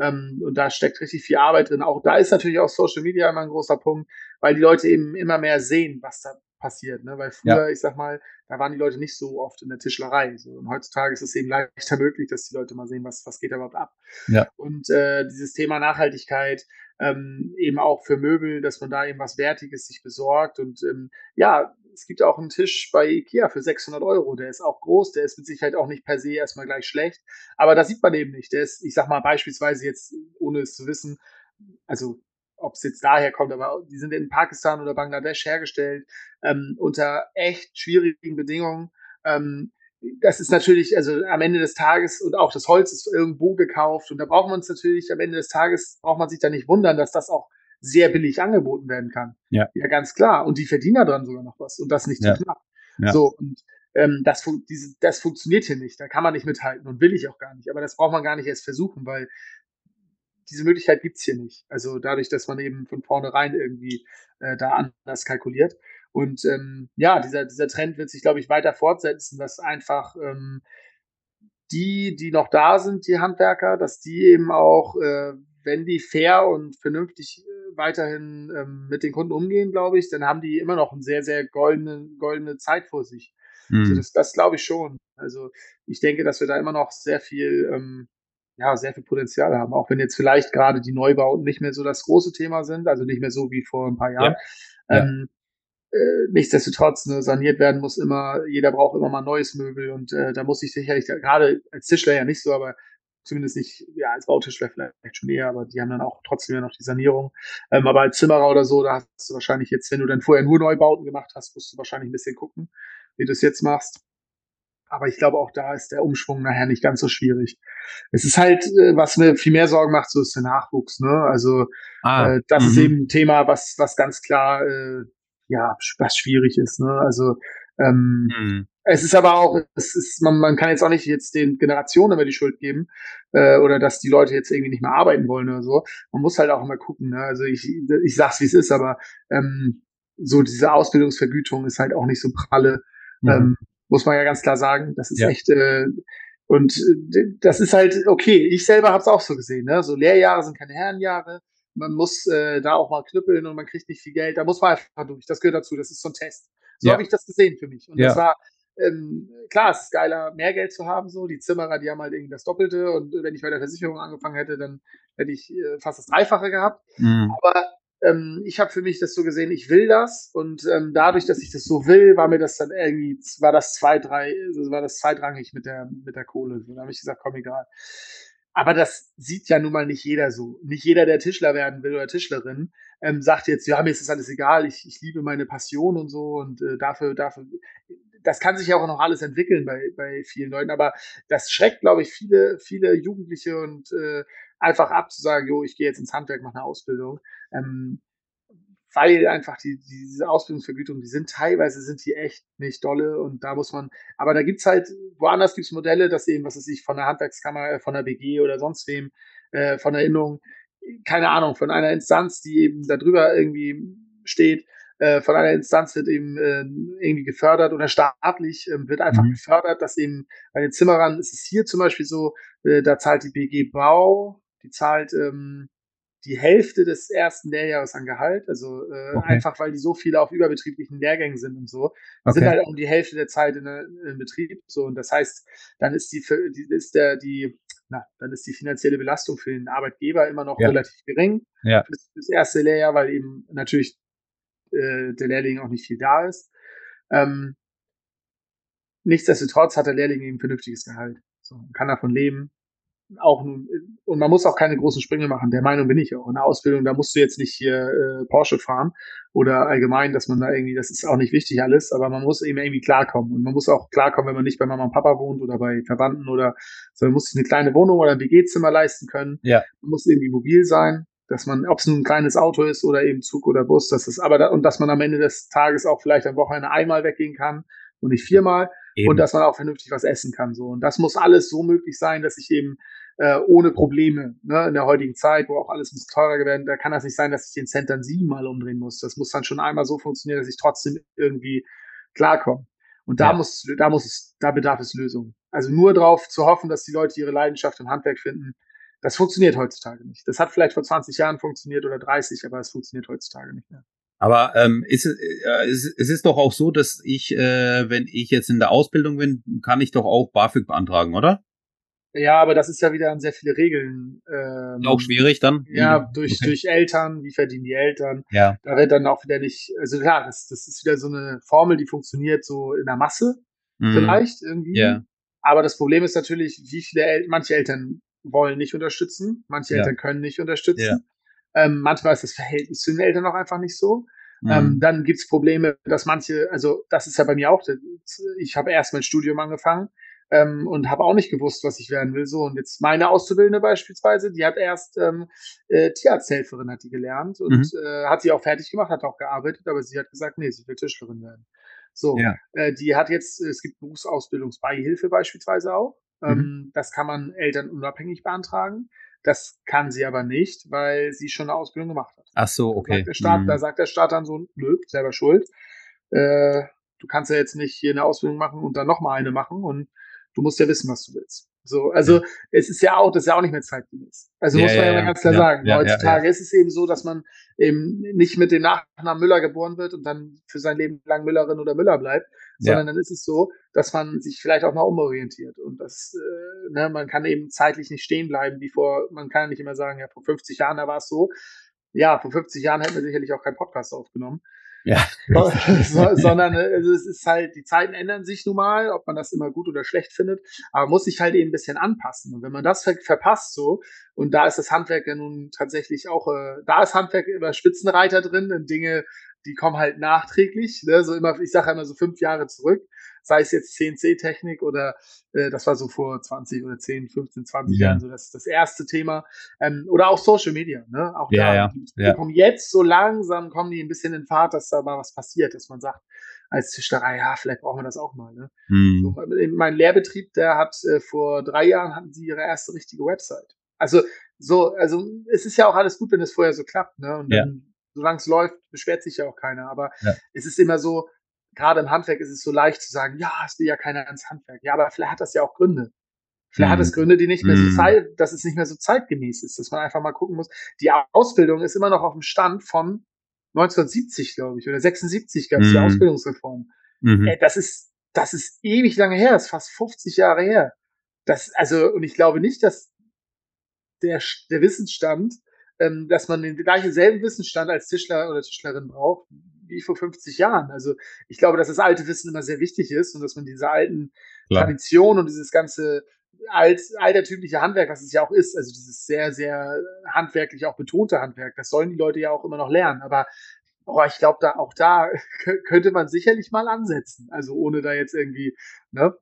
Ähm, und da steckt richtig viel Arbeit drin. Auch da ist natürlich auch Social Media immer ein großer Punkt, weil die Leute eben immer mehr sehen, was da passiert. Ne? Weil früher, ja. ich sag mal, da waren die Leute nicht so oft in der Tischlerei. So. Und heutzutage ist es eben leichter möglich, dass die Leute mal sehen, was, was geht da überhaupt ab. Ja. Und äh, dieses Thema Nachhaltigkeit, ähm, eben auch für Möbel, dass man da eben was Wertiges sich besorgt. Und ähm, ja, es gibt auch einen Tisch bei Ikea für 600 Euro. Der ist auch groß, der ist mit Sicherheit auch nicht per se erstmal gleich schlecht. Aber das sieht man eben nicht. Der ist, ich sag mal, beispielsweise jetzt, ohne es zu wissen, also ob es jetzt daher kommt, aber die sind in Pakistan oder Bangladesch hergestellt, ähm, unter echt schwierigen Bedingungen. Ähm, das ist natürlich, also am Ende des Tages und auch das Holz ist irgendwo gekauft und da braucht man es natürlich, am Ende des Tages braucht man sich da nicht wundern, dass das auch sehr billig angeboten werden kann. Ja. Ja, ganz klar. Und die verdienen da dran sogar noch was und das nicht ja. zu knapp. Ja. So, und ähm, das, diese, das funktioniert hier nicht. Da kann man nicht mithalten und will ich auch gar nicht. Aber das braucht man gar nicht erst versuchen, weil diese Möglichkeit gibt's hier nicht. Also dadurch, dass man eben von vornherein irgendwie äh, da anders kalkuliert. Und ähm, ja, dieser, dieser Trend wird sich, glaube ich, weiter fortsetzen, dass einfach ähm, die, die noch da sind, die Handwerker, dass die eben auch, äh, wenn die fair und vernünftig äh, weiterhin ähm, mit den Kunden umgehen, glaube ich, dann haben die immer noch eine sehr, sehr goldene, goldene Zeit vor sich. Also das, das glaube ich schon. Also ich denke, dass wir da immer noch sehr viel ähm, ja, sehr viel Potenzial haben, auch wenn jetzt vielleicht gerade die Neubauten nicht mehr so das große Thema sind, also nicht mehr so wie vor ein paar Jahren. Ja. Ähm, äh, nichtsdestotrotz, ne, saniert werden muss immer, jeder braucht immer mal neues Möbel und äh, da muss ich sicherlich, gerade als Tischler ja nicht so, aber zumindest nicht, ja, als Bautischler vielleicht schon eher, aber die haben dann auch trotzdem ja noch die Sanierung. Ähm, aber als Zimmerer oder so, da hast du wahrscheinlich jetzt, wenn du dann vorher nur Neubauten gemacht hast, musst du wahrscheinlich ein bisschen gucken, wie du es jetzt machst. Aber ich glaube, auch da ist der Umschwung nachher nicht ganz so schwierig. Es ist halt, äh, was mir viel mehr Sorgen macht, so ist der Nachwuchs. Ne? Also ah, äh, das ist mhm. eben ein Thema, was, was ganz klar, äh, ja, was schwierig ist. Ne? Also ähm, mhm. es ist aber auch, es ist, man, man kann jetzt auch nicht jetzt den Generationen immer die Schuld geben äh, oder dass die Leute jetzt irgendwie nicht mehr arbeiten wollen oder so. Man muss halt auch immer gucken. Ne? Also ich, ich sag's wie es ist, aber ähm, so diese Ausbildungsvergütung ist halt auch nicht so pralle. Mhm. Ähm, muss man ja ganz klar sagen. Das ist ja. echt äh, und äh, das ist halt okay. Ich selber habe es auch so gesehen. Ne? So Lehrjahre sind keine Herrenjahre. Man muss äh, da auch mal knüppeln und man kriegt nicht viel Geld. Da muss man einfach durch. Das gehört dazu. Das ist so ein Test. So ja. habe ich das gesehen für mich. Und ja. das war ähm, klar, es ist geiler, mehr Geld zu haben. So die Zimmerer, die haben halt irgendwie das Doppelte. Und wenn ich bei der Versicherung angefangen hätte, dann hätte ich äh, fast das Dreifache gehabt. Mhm. Aber ähm, ich habe für mich das so gesehen, ich will das und ähm, dadurch, dass ich das so will, war mir das dann irgendwie, war das zwei, drei, also war das zweitrangig mit der, mit der Kohle. Und dann habe ich gesagt, komm, egal. Aber das sieht ja nun mal nicht jeder so. Nicht jeder, der Tischler werden will oder Tischlerin, ähm, sagt jetzt, ja, mir ist das alles egal, ich, ich liebe meine Passion und so und äh, dafür, dafür, das kann sich ja auch noch alles entwickeln bei, bei vielen Leuten, aber das schreckt, glaube ich, viele, viele Jugendliche und äh, einfach ab zu sagen, jo, ich gehe jetzt ins Handwerk, mache eine Ausbildung. Ähm, weil einfach die, diese Ausbildungsvergütung, die sind teilweise sind die echt nicht dolle und da muss man, aber da gibt's halt, woanders gibt's Modelle, dass eben, was weiß ich, von der Handwerkskammer, äh, von der BG oder sonst wem, äh, von Erinnerung, keine Ahnung, von einer Instanz, die eben darüber irgendwie steht, äh, von einer Instanz wird eben äh, irgendwie gefördert oder staatlich äh, wird einfach mhm. gefördert, dass eben bei den Zimmerern ist es hier zum Beispiel so, äh, da zahlt die BG Bau, die zahlt ähm, die Hälfte des ersten Lehrjahres an Gehalt, also äh, okay. einfach weil die so viele auf überbetrieblichen Lehrgängen sind und so, okay. sind halt um die Hälfte der Zeit in, in Betrieb. So und das heißt, dann ist die, die ist der die na, dann ist die finanzielle Belastung für den Arbeitgeber immer noch ja. relativ gering ja. für das erste Lehrjahr, weil eben natürlich äh, der Lehrling auch nicht viel da ist. Ähm, nichtsdestotrotz hat der Lehrling eben vernünftiges Gehalt. So, kann davon leben auch und man muss auch keine großen Sprünge machen. Der Meinung bin ich auch. In der Ausbildung, da musst du jetzt nicht hier äh, Porsche fahren oder allgemein, dass man da irgendwie, das ist auch nicht wichtig alles, aber man muss eben irgendwie klarkommen. Und man muss auch klarkommen, wenn man nicht bei Mama und Papa wohnt oder bei Verwandten oder so, man muss sich eine kleine Wohnung oder ein WG-Zimmer leisten können. Ja. Man muss irgendwie mobil sein, dass man, ob es ein kleines Auto ist oder eben Zug oder Bus, das ist aber da, und dass man am Ende des Tages auch vielleicht am Wochenende einmal weggehen kann und nicht viermal. Eben. Und dass man auch vernünftig was essen kann. So. Und das muss alles so möglich sein, dass ich eben äh, ohne Probleme, ne, in der heutigen Zeit, wo auch alles bisschen teurer geworden, da kann das nicht sein, dass ich den Cent dann siebenmal umdrehen muss. Das muss dann schon einmal so funktionieren, dass ich trotzdem irgendwie klarkomme. Und da ja. muss, da muss es, da bedarf es Lösungen. Also nur darauf zu hoffen, dass die Leute ihre Leidenschaft im Handwerk finden, das funktioniert heutzutage nicht. Das hat vielleicht vor 20 Jahren funktioniert oder 30, aber es funktioniert heutzutage nicht mehr. Aber ähm, ist, äh, es, es ist doch auch so, dass ich, äh, wenn ich jetzt in der Ausbildung bin, kann ich doch auch BAföG beantragen, oder? Ja, aber das ist ja wieder an sehr viele Regeln. Ähm, auch schwierig dann? Ja, durch, okay. durch Eltern, wie verdienen die Eltern? Ja. Da wird dann auch wieder nicht, also klar, das, das ist wieder so eine Formel, die funktioniert so in der Masse, mhm. vielleicht irgendwie. Ja. Aber das Problem ist natürlich, wie viele El manche Eltern wollen nicht unterstützen, manche ja. Eltern können nicht unterstützen. Ja. Ähm, manchmal ist das Verhältnis zu den Eltern auch einfach nicht so. Mhm. Ähm, dann gibt's Probleme, dass manche, also das ist ja bei mir auch, ich habe erst mein Studium angefangen ähm, und habe auch nicht gewusst, was ich werden will. So und jetzt meine Auszubildende beispielsweise, die hat erst ähm, äh, Tierarzthelferin hat die gelernt und mhm. äh, hat sie auch fertig gemacht, hat auch gearbeitet, aber sie hat gesagt, nee, sie will Tischlerin werden. So, ja. äh, die hat jetzt, es gibt Berufsausbildungsbeihilfe beispielsweise auch. Mhm. Ähm, das kann man Eltern unabhängig beantragen. Das kann sie aber nicht, weil sie schon eine Ausbildung gemacht hat. Ach so, okay. Da sagt der Staat, mhm. da sagt der Staat dann so, nö, selber schuld. Äh, du kannst ja jetzt nicht hier eine Ausbildung machen und dann nochmal eine machen und du musst ja wissen, was du willst. So, also ja. es ist ja auch, das ist ja auch nicht mehr zeitgemäß. Also ja, muss man ja, ja ganz klar sagen. Heutzutage ist es eben so, dass man eben nicht mit dem Nachnamen Müller geboren wird und dann für sein Leben lang Müllerin oder Müller bleibt, sondern dann ist es so, dass man sich vielleicht auch mal umorientiert. Und das, äh, ne, man kann eben zeitlich nicht stehen bleiben, wie vor, man kann ja nicht immer sagen, ja, vor 50 Jahren, da war es so. Ja, vor 50 Jahren hätten wir sicherlich auch keinen Podcast aufgenommen. Ja. so, sondern also es ist halt, die Zeiten ändern sich nun mal, ob man das immer gut oder schlecht findet, aber muss sich halt eben ein bisschen anpassen. Und wenn man das ver verpasst so, und da ist das Handwerk ja nun tatsächlich auch, äh, da ist Handwerk immer Spitzenreiter drin, in Dinge, die kommen halt nachträglich, ne? so immer, ich sage immer so fünf Jahre zurück, sei es jetzt CNC-Technik oder äh, das war so vor 20 oder 10, 15, 20 ja. Jahren so das, das erste Thema ähm, oder auch Social Media, ne? Auch ja, da, ja, die, die ja. kommen jetzt so langsam, kommen die ein bisschen in Fahrt, dass da mal was passiert, dass man sagt, als Tischlerei, ja, vielleicht brauchen wir das auch mal. Ne? Hm. So, mein Lehrbetrieb, der hat äh, vor drei Jahren hatten sie ihre erste richtige Website. Also so, also es ist ja auch alles gut, wenn es vorher so klappt, ne? Und dann solange es läuft, beschwert sich ja auch keiner. Aber ja. es ist immer so, gerade im Handwerk ist es so leicht zu sagen, ja, es will ja keiner ins Handwerk. Ja, aber vielleicht hat das ja auch Gründe. Vielleicht mhm. hat es Gründe, die nicht mehr so mhm. zeit, dass es nicht mehr so zeitgemäß ist, dass man einfach mal gucken muss. Die Ausbildung ist immer noch auf dem Stand von 1970, glaube ich, oder 76 gab es mhm. die Ausbildungsreform. Mhm. Ey, das ist, das ist ewig lange her, das ist fast 50 Jahre her. Das, also, und ich glaube nicht, dass der, der Wissensstand ähm, dass man den gleichen selben Wissensstand als Tischler oder Tischlerin braucht wie vor 50 Jahren. Also ich glaube, dass das alte Wissen immer sehr wichtig ist und dass man diese alten Klar. Traditionen und dieses ganze alt, altertümliche Handwerk, was es ja auch ist, also dieses sehr, sehr handwerklich auch betonte Handwerk, das sollen die Leute ja auch immer noch lernen. Aber oh, ich glaube, da auch da könnte man sicherlich mal ansetzen. Also ohne da jetzt irgendwie, ne?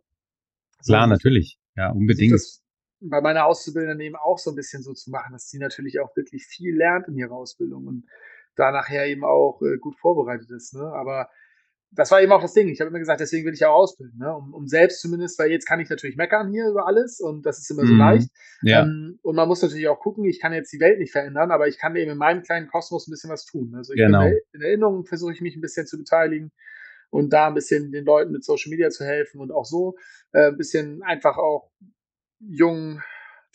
Klar, so, natürlich. Ja, unbedingt. Das, bei meiner Auszubildenden eben auch so ein bisschen so zu machen, dass sie natürlich auch wirklich viel lernt in ihrer Ausbildung und da nachher eben auch äh, gut vorbereitet ist. Ne? Aber das war eben auch das Ding. Ich habe immer gesagt, deswegen will ich auch ausbilden, ne? um, um selbst zumindest, weil jetzt kann ich natürlich meckern hier über alles und das ist immer so mhm. leicht. Ja. Ähm, und man muss natürlich auch gucken, ich kann jetzt die Welt nicht verändern, aber ich kann eben in meinem kleinen Kosmos ein bisschen was tun. Also genau. in, in Erinnerung versuche ich mich ein bisschen zu beteiligen und da ein bisschen den Leuten mit Social Media zu helfen und auch so äh, ein bisschen einfach auch jungen,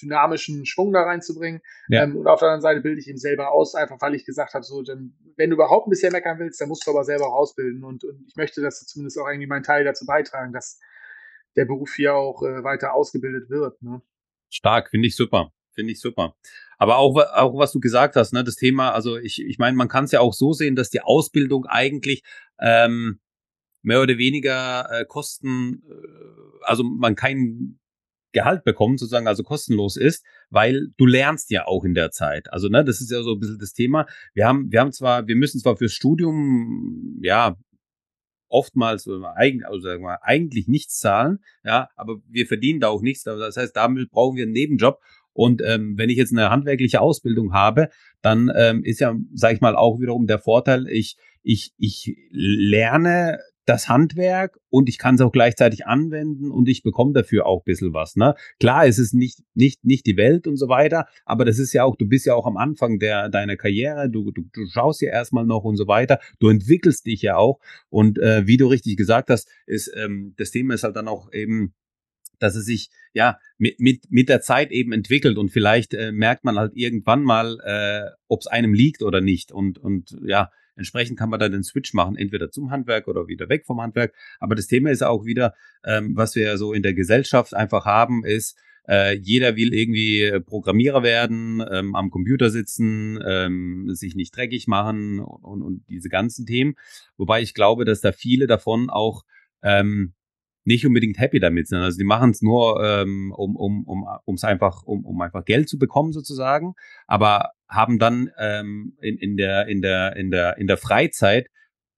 dynamischen Schwung da reinzubringen. Ja. Ähm, und auf der anderen Seite bilde ich ihn selber aus, einfach weil ich gesagt habe, so, dann, wenn du überhaupt ein bisschen meckern willst, dann musst du aber selber auch ausbilden. Und, und ich möchte, dass du zumindest auch irgendwie meinen Teil dazu beitragen, dass der Beruf hier auch äh, weiter ausgebildet wird. Ne? Stark, finde ich super. Finde ich super. Aber auch, auch was du gesagt hast, ne, das Thema, also ich, ich meine, man kann es ja auch so sehen, dass die Ausbildung eigentlich ähm, mehr oder weniger äh, Kosten, äh, also man keinen Gehalt bekommt, sozusagen, also kostenlos ist, weil du lernst ja auch in der Zeit. Also, ne, das ist ja so ein bisschen das Thema. Wir haben, wir haben zwar, wir müssen zwar fürs Studium, ja, oftmals also sagen wir, eigentlich nichts zahlen, ja, aber wir verdienen da auch nichts. Das heißt, damit brauchen wir einen Nebenjob. Und ähm, wenn ich jetzt eine handwerkliche Ausbildung habe, dann ähm, ist ja, sage ich mal, auch wiederum der Vorteil, ich ich ich lerne das Handwerk und ich kann es auch gleichzeitig anwenden und ich bekomme dafür auch ein bisschen was. Ne? Klar, es ist nicht, nicht, nicht die Welt und so weiter, aber das ist ja auch, du bist ja auch am Anfang der, deiner Karriere, du, du, du schaust ja erstmal noch und so weiter, du entwickelst dich ja auch und äh, wie du richtig gesagt hast, ist ähm, das Thema ist halt dann auch eben dass es sich ja mit, mit, mit der Zeit eben entwickelt und vielleicht äh, merkt man halt irgendwann mal, äh, ob es einem liegt oder nicht. Und, und ja, Entsprechend kann man dann den Switch machen, entweder zum Handwerk oder wieder weg vom Handwerk. Aber das Thema ist auch wieder, ähm, was wir ja so in der Gesellschaft einfach haben, ist, äh, jeder will irgendwie Programmierer werden, ähm, am Computer sitzen, ähm, sich nicht dreckig machen und, und diese ganzen Themen. Wobei ich glaube, dass da viele davon auch ähm, nicht unbedingt happy damit sind. Also die machen es nur, ähm, um um um ums einfach um um einfach Geld zu bekommen sozusagen, aber haben dann ähm, in in der in der in der in der Freizeit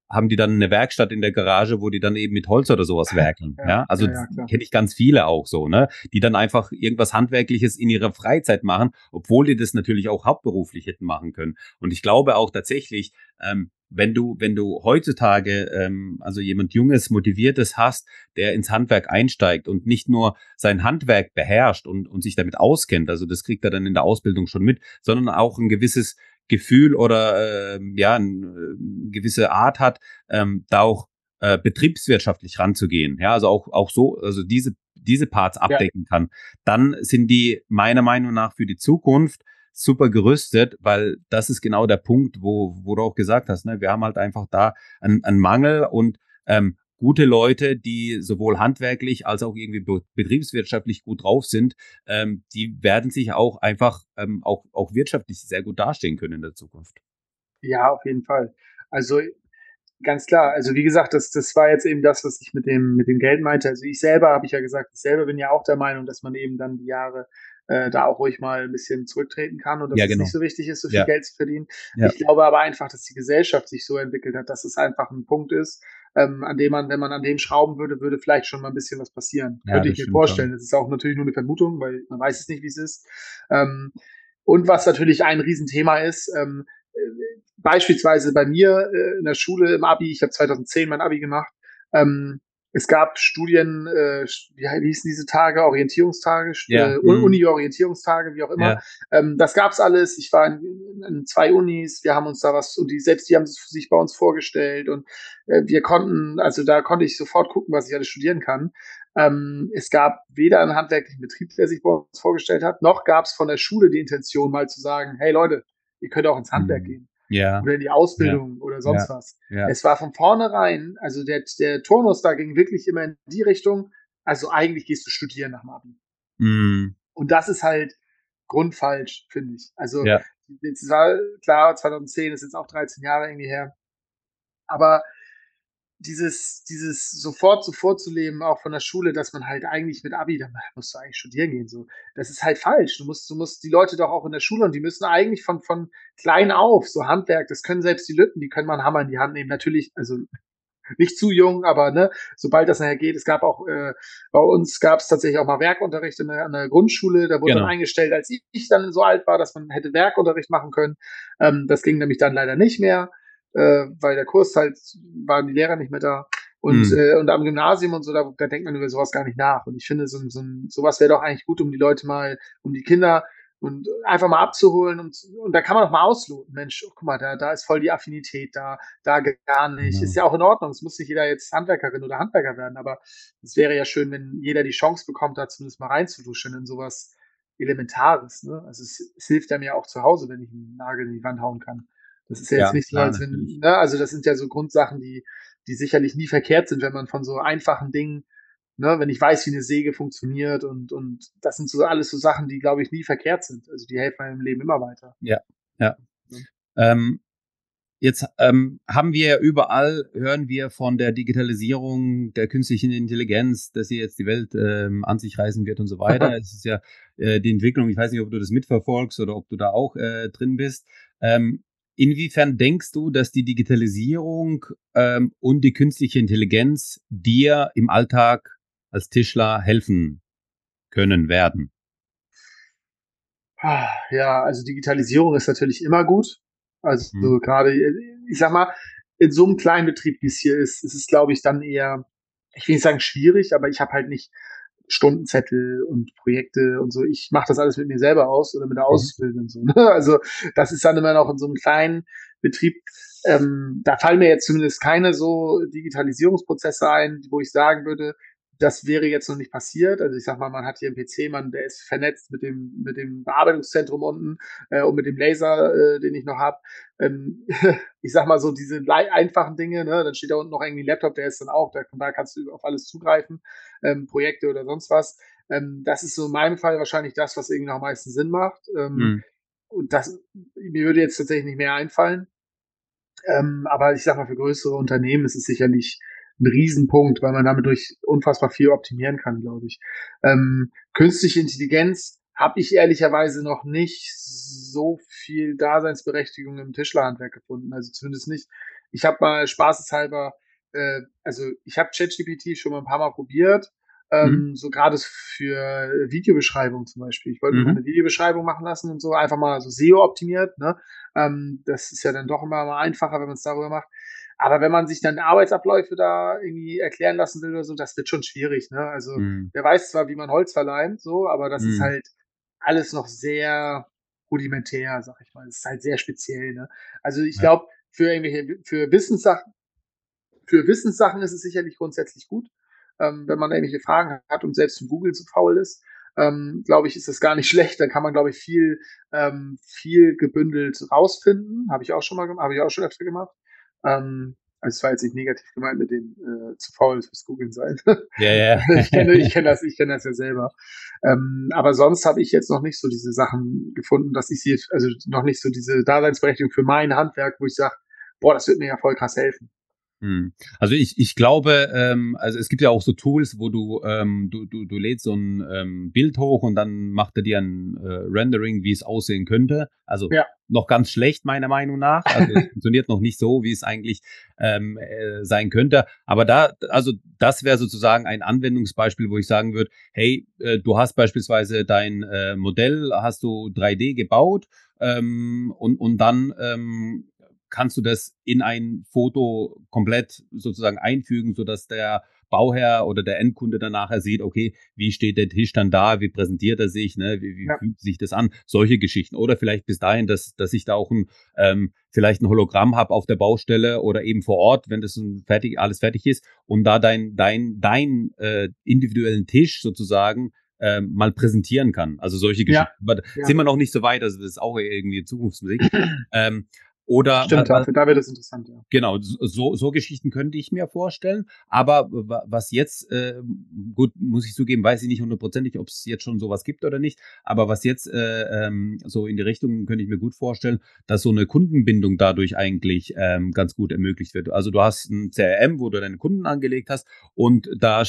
haben die dann eine Werkstatt in der Garage, wo die dann eben mit Holz oder sowas werkeln. Ja, ja? also ja, ja, kenne ich ganz viele auch so, ne, die dann einfach irgendwas handwerkliches in ihrer Freizeit machen, obwohl die das natürlich auch hauptberuflich hätten machen können. Und ich glaube auch tatsächlich, ähm, wenn du, wenn du heutzutage ähm, also jemand Junges, Motiviertes hast, der ins Handwerk einsteigt und nicht nur sein Handwerk beherrscht und, und sich damit auskennt, also das kriegt er dann in der Ausbildung schon mit, sondern auch ein gewisses Gefühl oder äh, ja, eine gewisse Art hat, ähm, da auch äh, betriebswirtschaftlich ranzugehen. Ja, also auch, auch so, also diese, diese Parts abdecken ja. kann, dann sind die meiner Meinung nach für die Zukunft super gerüstet, weil das ist genau der Punkt, wo, wo du auch gesagt hast, ne? wir haben halt einfach da einen, einen Mangel und ähm, gute Leute, die sowohl handwerklich als auch irgendwie betriebswirtschaftlich gut drauf sind, ähm, die werden sich auch einfach ähm, auch, auch wirtschaftlich sehr gut dastehen können in der Zukunft. Ja, auf jeden Fall. Also ganz klar. Also wie gesagt, das, das war jetzt eben das, was ich mit dem, mit dem Geld meinte. Also ich selber habe ich ja gesagt, ich selber bin ja auch der Meinung, dass man eben dann die Jahre äh, da auch ruhig mal ein bisschen zurücktreten kann und dass ja, genau. es nicht so wichtig ist, so viel ja. Geld zu verdienen. Ja. Ich glaube aber einfach, dass die Gesellschaft sich so entwickelt hat, dass es einfach ein Punkt ist, ähm, an dem man, wenn man an dem schrauben würde, würde vielleicht schon mal ein bisschen was passieren. Ja, Könnte ich mir vorstellen. Schon. Das ist auch natürlich nur eine Vermutung, weil man weiß es nicht, wie es ist. Ähm, und was natürlich ein Riesenthema ist, ähm, äh, beispielsweise bei mir äh, in der Schule im Abi, ich habe 2010 mein Abi gemacht, ähm, es gab Studien, äh, wie, hießen diese Tage, Orientierungstage, ja. äh, mhm. Uni-Orientierungstage, wie auch immer. Ja. Ähm, das gab's alles. Ich war in, in, zwei Unis, wir haben uns da was, und die selbst, die haben sich bei uns vorgestellt und äh, wir konnten, also da konnte ich sofort gucken, was ich alles studieren kann. Ähm, es gab weder einen handwerklichen Betrieb, der sich bei uns vorgestellt hat, noch gab's von der Schule die Intention, mal zu sagen, hey Leute, ihr könnt auch ins Handwerk mhm. gehen ja. oder in die Ausbildung ja. oder sonst was. Ja. Es war von vornherein, also der, der Turnus da ging wirklich immer in die Richtung, also eigentlich gehst du studieren nach dem Abi. Mm. Und das ist halt grundfalsch, finde ich. Also, es war klar, 2010 ist jetzt auch 13 Jahre irgendwie her. Aber dieses, dieses sofort so vorzuleben, auch von der Schule, dass man halt eigentlich mit Abi, dann musst du eigentlich studieren gehen, so. Das ist halt falsch. Du musst, du musst die Leute doch auch in der Schule und die müssen eigentlich von, von klein auf, so Handwerk, das können selbst die Lütten, die können mal einen Hammer in die Hand nehmen. Natürlich, also, nicht zu jung, aber ne, sobald das nachher geht, es gab auch, äh, bei uns gab es tatsächlich auch mal Werkunterricht in der, an der Grundschule, da wurde genau. dann eingestellt, als ich, ich dann so alt war, dass man hätte Werkunterricht machen können. Ähm, das ging nämlich dann leider nicht mehr äh, weil der Kurs halt, waren die Lehrer nicht mehr da. Und, mhm. äh, und am Gymnasium und so, da, da denkt man über sowas gar nicht nach. Und ich finde, so, so sowas wäre doch eigentlich gut, um die Leute mal, um die Kinder und einfach mal abzuholen und, und da kann man auch mal ausloten. Mensch, oh, guck mal, da, da ist voll die Affinität da, da gar nicht. Ja. Ist ja auch in Ordnung. Es muss nicht jeder jetzt Handwerkerin oder Handwerker werden, aber es wäre ja schön, wenn jeder die Chance bekommt, da zumindest mal reinzuduschen in sowas Elementares. Ne? Also es, es hilft ja mir auch zu Hause, wenn ich einen Nagel in die Wand hauen kann. Das ist ja, jetzt nicht so, als wenn, ne, also das sind ja so Grundsachen, die, die sicherlich nie verkehrt sind, wenn man von so einfachen Dingen, ne, wenn ich weiß, wie eine Säge funktioniert und, und das sind so alles so Sachen, die, glaube ich, nie verkehrt sind. Also die helfen einem im Leben immer weiter. Ja, ja. ja. Ähm, Jetzt ähm, haben wir überall, hören wir von der Digitalisierung, der künstlichen Intelligenz, dass sie jetzt die Welt ähm, an sich reißen wird und so weiter. es ist ja äh, die Entwicklung, ich weiß nicht, ob du das mitverfolgst oder ob du da auch äh, drin bist. Ähm, inwiefern denkst du, dass die Digitalisierung ähm, und die künstliche Intelligenz dir im Alltag als Tischler helfen können werden? Ah, ja, also Digitalisierung ist natürlich immer gut. Also mhm. gerade, ich sag mal, in so einem kleinen Betrieb, wie es hier ist, ist es, glaube ich, dann eher, ich will nicht sagen schwierig, aber ich habe halt nicht Stundenzettel und Projekte und so. Ich mache das alles mit mir selber aus oder mit der mhm. Ausbildung und so. Ne? Also das ist dann immer noch in so einem kleinen Betrieb. Ähm, da fallen mir jetzt zumindest keine so Digitalisierungsprozesse ein, wo ich sagen würde, das wäre jetzt noch nicht passiert. Also ich sag mal, man hat hier einen PC, man, der ist vernetzt mit dem, mit dem Bearbeitungszentrum unten äh, und mit dem Laser, äh, den ich noch habe. Ähm, ich sag mal so, diese einfachen Dinge, ne, dann steht da unten noch irgendwie ein Laptop, der ist dann auch, da, da kannst du auf alles zugreifen, ähm, Projekte oder sonst was. Ähm, das ist so in meinem Fall wahrscheinlich das, was irgendwie noch am meisten Sinn macht. Ähm, mhm. Und das, mir würde jetzt tatsächlich nicht mehr einfallen. Ähm, aber ich sag mal, für größere Unternehmen ist es sicherlich ein Riesenpunkt, weil man damit durch unfassbar viel optimieren kann, glaube ich. Ähm, künstliche Intelligenz habe ich ehrlicherweise noch nicht so viel Daseinsberechtigung im Tischlerhandwerk gefunden. Also zumindest nicht. Ich habe mal spaßeshalber, äh, also ich habe ChatGPT schon mal ein paar Mal probiert, ähm, mhm. so gerade für Videobeschreibung zum Beispiel. Ich wollte mhm. eine Videobeschreibung machen lassen und so, einfach mal so SEO optimiert. Ne? Ähm, das ist ja dann doch immer mal einfacher, wenn man es darüber macht. Aber wenn man sich dann Arbeitsabläufe da irgendwie erklären lassen will oder so, das wird schon schwierig. Ne? Also mhm. der weiß zwar, wie man Holz verleimt, so, aber das mhm. ist halt alles noch sehr rudimentär, sag ich mal. Das ist halt sehr speziell. Ne? Also ich ja. glaube, für irgendwelche, für Wissenssachen, für Wissenssachen ist es sicherlich grundsätzlich gut, ähm, wenn man irgendwelche Fragen hat und selbst im Google zu faul ist. Ähm, glaube ich, ist das gar nicht schlecht. Dann kann man, glaube ich, viel, ähm, viel gebündelt rausfinden. Habe ich auch schon mal gemacht, habe ich auch schon öfter gemacht. Ähm, also es war jetzt nicht negativ gemeint mit dem äh, zu faul fürs Googeln sein. Ja, ja. ich kenne ich kenn das, ich kenne das ja selber. Ähm, aber sonst habe ich jetzt noch nicht so diese Sachen gefunden, dass ich sie, also noch nicht so diese Daseinsberechtigung für mein Handwerk, wo ich sage, boah, das wird mir ja voll krass helfen. Hm. Also ich, ich glaube, ähm, also es gibt ja auch so Tools, wo du, ähm, du, du, du lädst so ein ähm, Bild hoch und dann macht er dir ein äh, Rendering, wie es aussehen könnte. Also ja. noch ganz schlecht, meiner Meinung nach. Also es funktioniert noch nicht so, wie es eigentlich ähm, äh, sein könnte. Aber da, also das wäre sozusagen ein Anwendungsbeispiel, wo ich sagen würde, hey, äh, du hast beispielsweise dein äh, Modell, hast du 3D gebaut ähm, und, und dann ähm, kannst du das in ein Foto komplett sozusagen einfügen, sodass der Bauherr oder der Endkunde dann nachher sieht, okay, wie steht der Tisch dann da, wie präsentiert er sich, ne, wie, wie ja. fühlt sich das an, solche Geschichten. Oder vielleicht bis dahin, dass, dass ich da auch ein, ähm, vielleicht ein Hologramm habe auf der Baustelle oder eben vor Ort, wenn das fertig, alles fertig ist und da dein, dein, dein äh, individuellen Tisch sozusagen ähm, mal präsentieren kann. Also solche Geschichten. Ja. Aber ja. sind wir noch nicht so weit, also das ist auch irgendwie Zukunftsmusik. ähm, oder Stimmt, dafür, da wird es interessant, ja. Genau, so, so Geschichten könnte ich mir vorstellen. Aber was jetzt, äh, gut, muss ich zugeben, weiß ich nicht hundertprozentig, ob es jetzt schon sowas gibt oder nicht. Aber was jetzt äh, ähm, so in die Richtung könnte ich mir gut vorstellen, dass so eine Kundenbindung dadurch eigentlich ähm, ganz gut ermöglicht wird. Also du hast ein CRM, wo du deine Kunden angelegt hast und da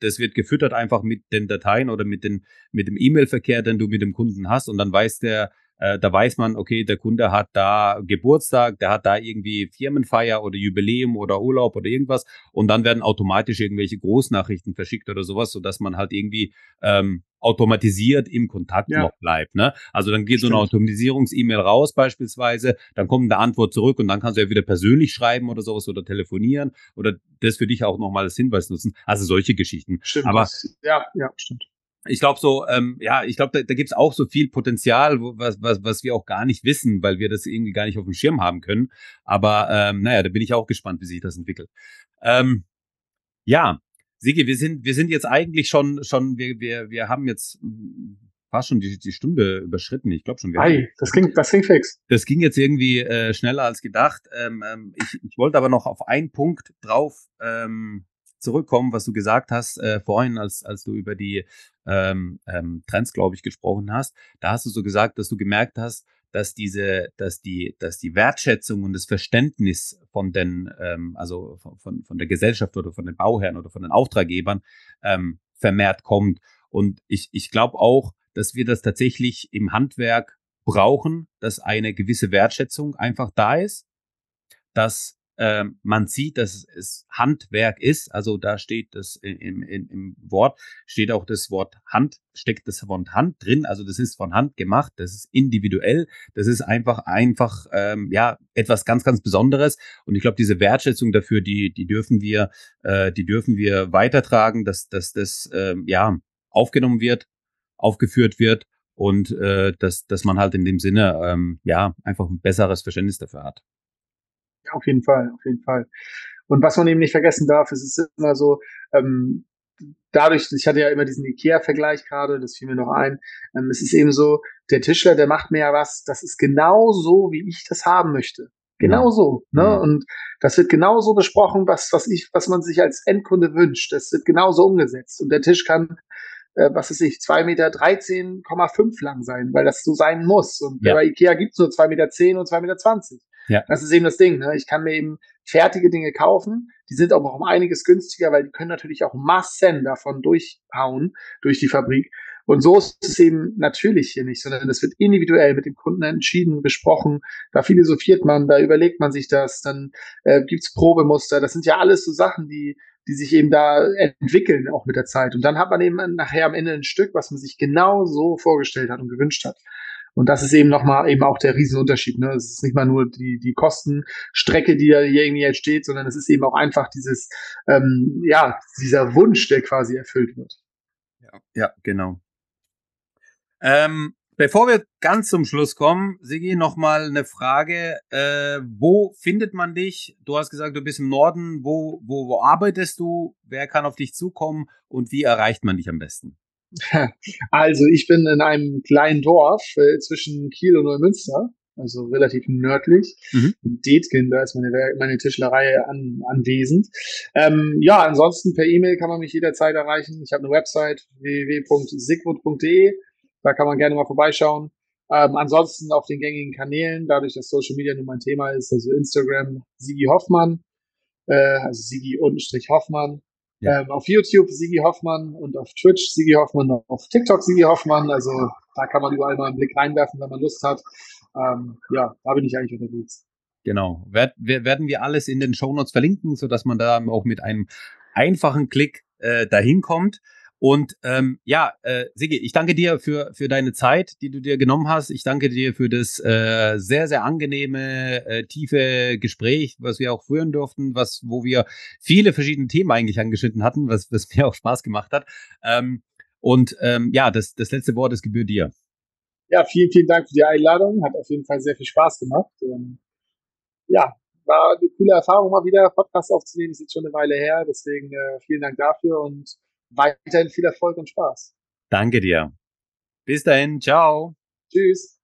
das wird gefüttert einfach mit den Dateien oder mit, den, mit dem E-Mail-Verkehr, den du mit dem Kunden hast. Und dann weiß der, äh, da weiß man, okay, der Kunde hat da Geburtstag, der hat da irgendwie Firmenfeier oder Jubiläum oder Urlaub oder irgendwas und dann werden automatisch irgendwelche Großnachrichten verschickt oder sowas, sodass man halt irgendwie ähm, automatisiert im Kontakt ja. noch bleibt. Ne? Also dann geht Stimmt. so eine Automatisierungs-E-Mail raus beispielsweise, dann kommt eine Antwort zurück und dann kannst du ja wieder persönlich schreiben oder sowas oder telefonieren oder das für dich auch nochmal als Hinweis nutzen. Also solche Geschichten. Stimmt. Aber ja, ja, stimmt ich glaube so, ähm, ja, ich glaube, da, da gibt es auch so viel Potenzial, was, was, was wir auch gar nicht wissen, weil wir das irgendwie gar nicht auf dem Schirm haben können. Aber ähm, naja, da bin ich auch gespannt, wie sich das entwickelt. Ähm, ja, Sigi, wir sind, wir sind jetzt eigentlich schon, schon, wir, wir, wir haben jetzt fast schon die, die Stunde überschritten. Ich glaube schon. Wir Hi, das ging, das ging fix. Das ging jetzt irgendwie äh, schneller als gedacht. Ähm, ähm, ich, ich wollte aber noch auf einen Punkt drauf ähm, zurückkommen, was du gesagt hast äh, vorhin, als, als du über die ähm, ähm, Trends, glaube ich, gesprochen hast. Da hast du so gesagt, dass du gemerkt hast, dass diese, dass die, dass die Wertschätzung und das Verständnis von den, ähm, also von, von, von der Gesellschaft oder von den Bauherren oder von den Auftraggebern ähm, vermehrt kommt. Und ich, ich glaube auch, dass wir das tatsächlich im Handwerk brauchen, dass eine gewisse Wertschätzung einfach da ist, dass ähm, man sieht, dass es Handwerk ist. Also da steht das im, im, im Wort, steht auch das Wort Hand, steckt das Wort Hand drin. Also das ist von Hand gemacht, das ist individuell, das ist einfach, einfach, ähm, ja, etwas ganz, ganz Besonderes. Und ich glaube, diese Wertschätzung dafür, die, die dürfen wir, äh, die dürfen wir weitertragen, dass, dass das, ähm, ja, aufgenommen wird, aufgeführt wird und äh, dass, dass man halt in dem Sinne ähm, ja einfach ein besseres Verständnis dafür hat. Auf jeden Fall, auf jeden Fall. Und was man eben nicht vergessen darf, es ist immer so, ähm, dadurch, ich hatte ja immer diesen IKEA-Vergleich gerade, das fiel mir noch ein, ähm, es ist eben so, der Tischler, der macht mir ja was, das ist genau so, wie ich das haben möchte. Genau ja. so. Ne? Ja. Mhm. Und das wird genauso besprochen, was, was ich, was man sich als Endkunde wünscht. Das wird genauso umgesetzt. Und der Tisch kann, äh, was weiß ich, zwei Meter 13,5 lang sein, weil das so sein muss. Und ja. bei Ikea gibt's nur zwei Meter zehn und zwei Meter. zwanzig. Ja. Das ist eben das Ding. Ne? Ich kann mir eben fertige Dinge kaufen. Die sind auch noch um einiges günstiger, weil die können natürlich auch Massen davon durchhauen durch die Fabrik. Und so ist es eben natürlich hier nicht, sondern das wird individuell mit dem Kunden entschieden, besprochen. Da philosophiert man, da überlegt man sich das, dann äh, gibt's Probemuster. Das sind ja alles so Sachen, die, die sich eben da entwickeln, auch mit der Zeit. Und dann hat man eben nachher am Ende ein Stück, was man sich genau so vorgestellt hat und gewünscht hat. Und das ist eben nochmal eben auch der Riesenunterschied. Ne? Es ist nicht mal nur die, die Kostenstrecke, die da irgendwie jetzt steht, sondern es ist eben auch einfach dieses, ähm, ja, dieser Wunsch, der quasi erfüllt wird. Ja, ja genau. Ähm, bevor wir ganz zum Schluss kommen, Sigi, nochmal eine Frage. Äh, wo findet man dich? Du hast gesagt, du bist im Norden. Wo, wo, wo arbeitest du? Wer kann auf dich zukommen? Und wie erreicht man dich am besten? Also ich bin in einem kleinen Dorf äh, zwischen Kiel und Neumünster, also relativ nördlich. Mhm. In Detgen, da ist meine, meine Tischlerei an, anwesend. Ähm, ja, ansonsten per E-Mail kann man mich jederzeit erreichen. Ich habe eine Website www.sigwood.de, da kann man gerne mal vorbeischauen. Ähm, ansonsten auf den gängigen Kanälen, dadurch, dass Social Media nun mein Thema ist, also Instagram Sigi Hoffmann, äh, also Sigi-Hoffmann, ja. Ähm, auf YouTube Sigi Hoffmann und auf Twitch Sigi Hoffmann, auf TikTok Sigi Hoffmann. Also da kann man überall mal einen Blick reinwerfen, wenn man Lust hat. Ähm, ja, da bin ich eigentlich unterwegs. Genau. Werd, werden wir alles in den Show Notes verlinken, sodass man da auch mit einem einfachen Klick äh, dahin kommt. Und ähm, ja, äh, Sigi, ich danke dir für, für deine Zeit, die du dir genommen hast. Ich danke dir für das äh, sehr, sehr angenehme, äh, tiefe Gespräch, was wir auch führen durften, was, wo wir viele verschiedene Themen eigentlich angeschnitten hatten, was, was mir auch Spaß gemacht hat. Ähm, und ähm, ja, das, das letzte Wort ist gebührt dir. Ja, vielen, vielen Dank für die Einladung. Hat auf jeden Fall sehr viel Spaß gemacht. Ähm, ja, war eine coole Erfahrung mal wieder, Podcast aufzunehmen. Ist jetzt schon eine Weile her. Deswegen äh, vielen Dank dafür und weiterhin viel Erfolg und Spaß. Danke dir. Bis dahin, ciao. Tschüss.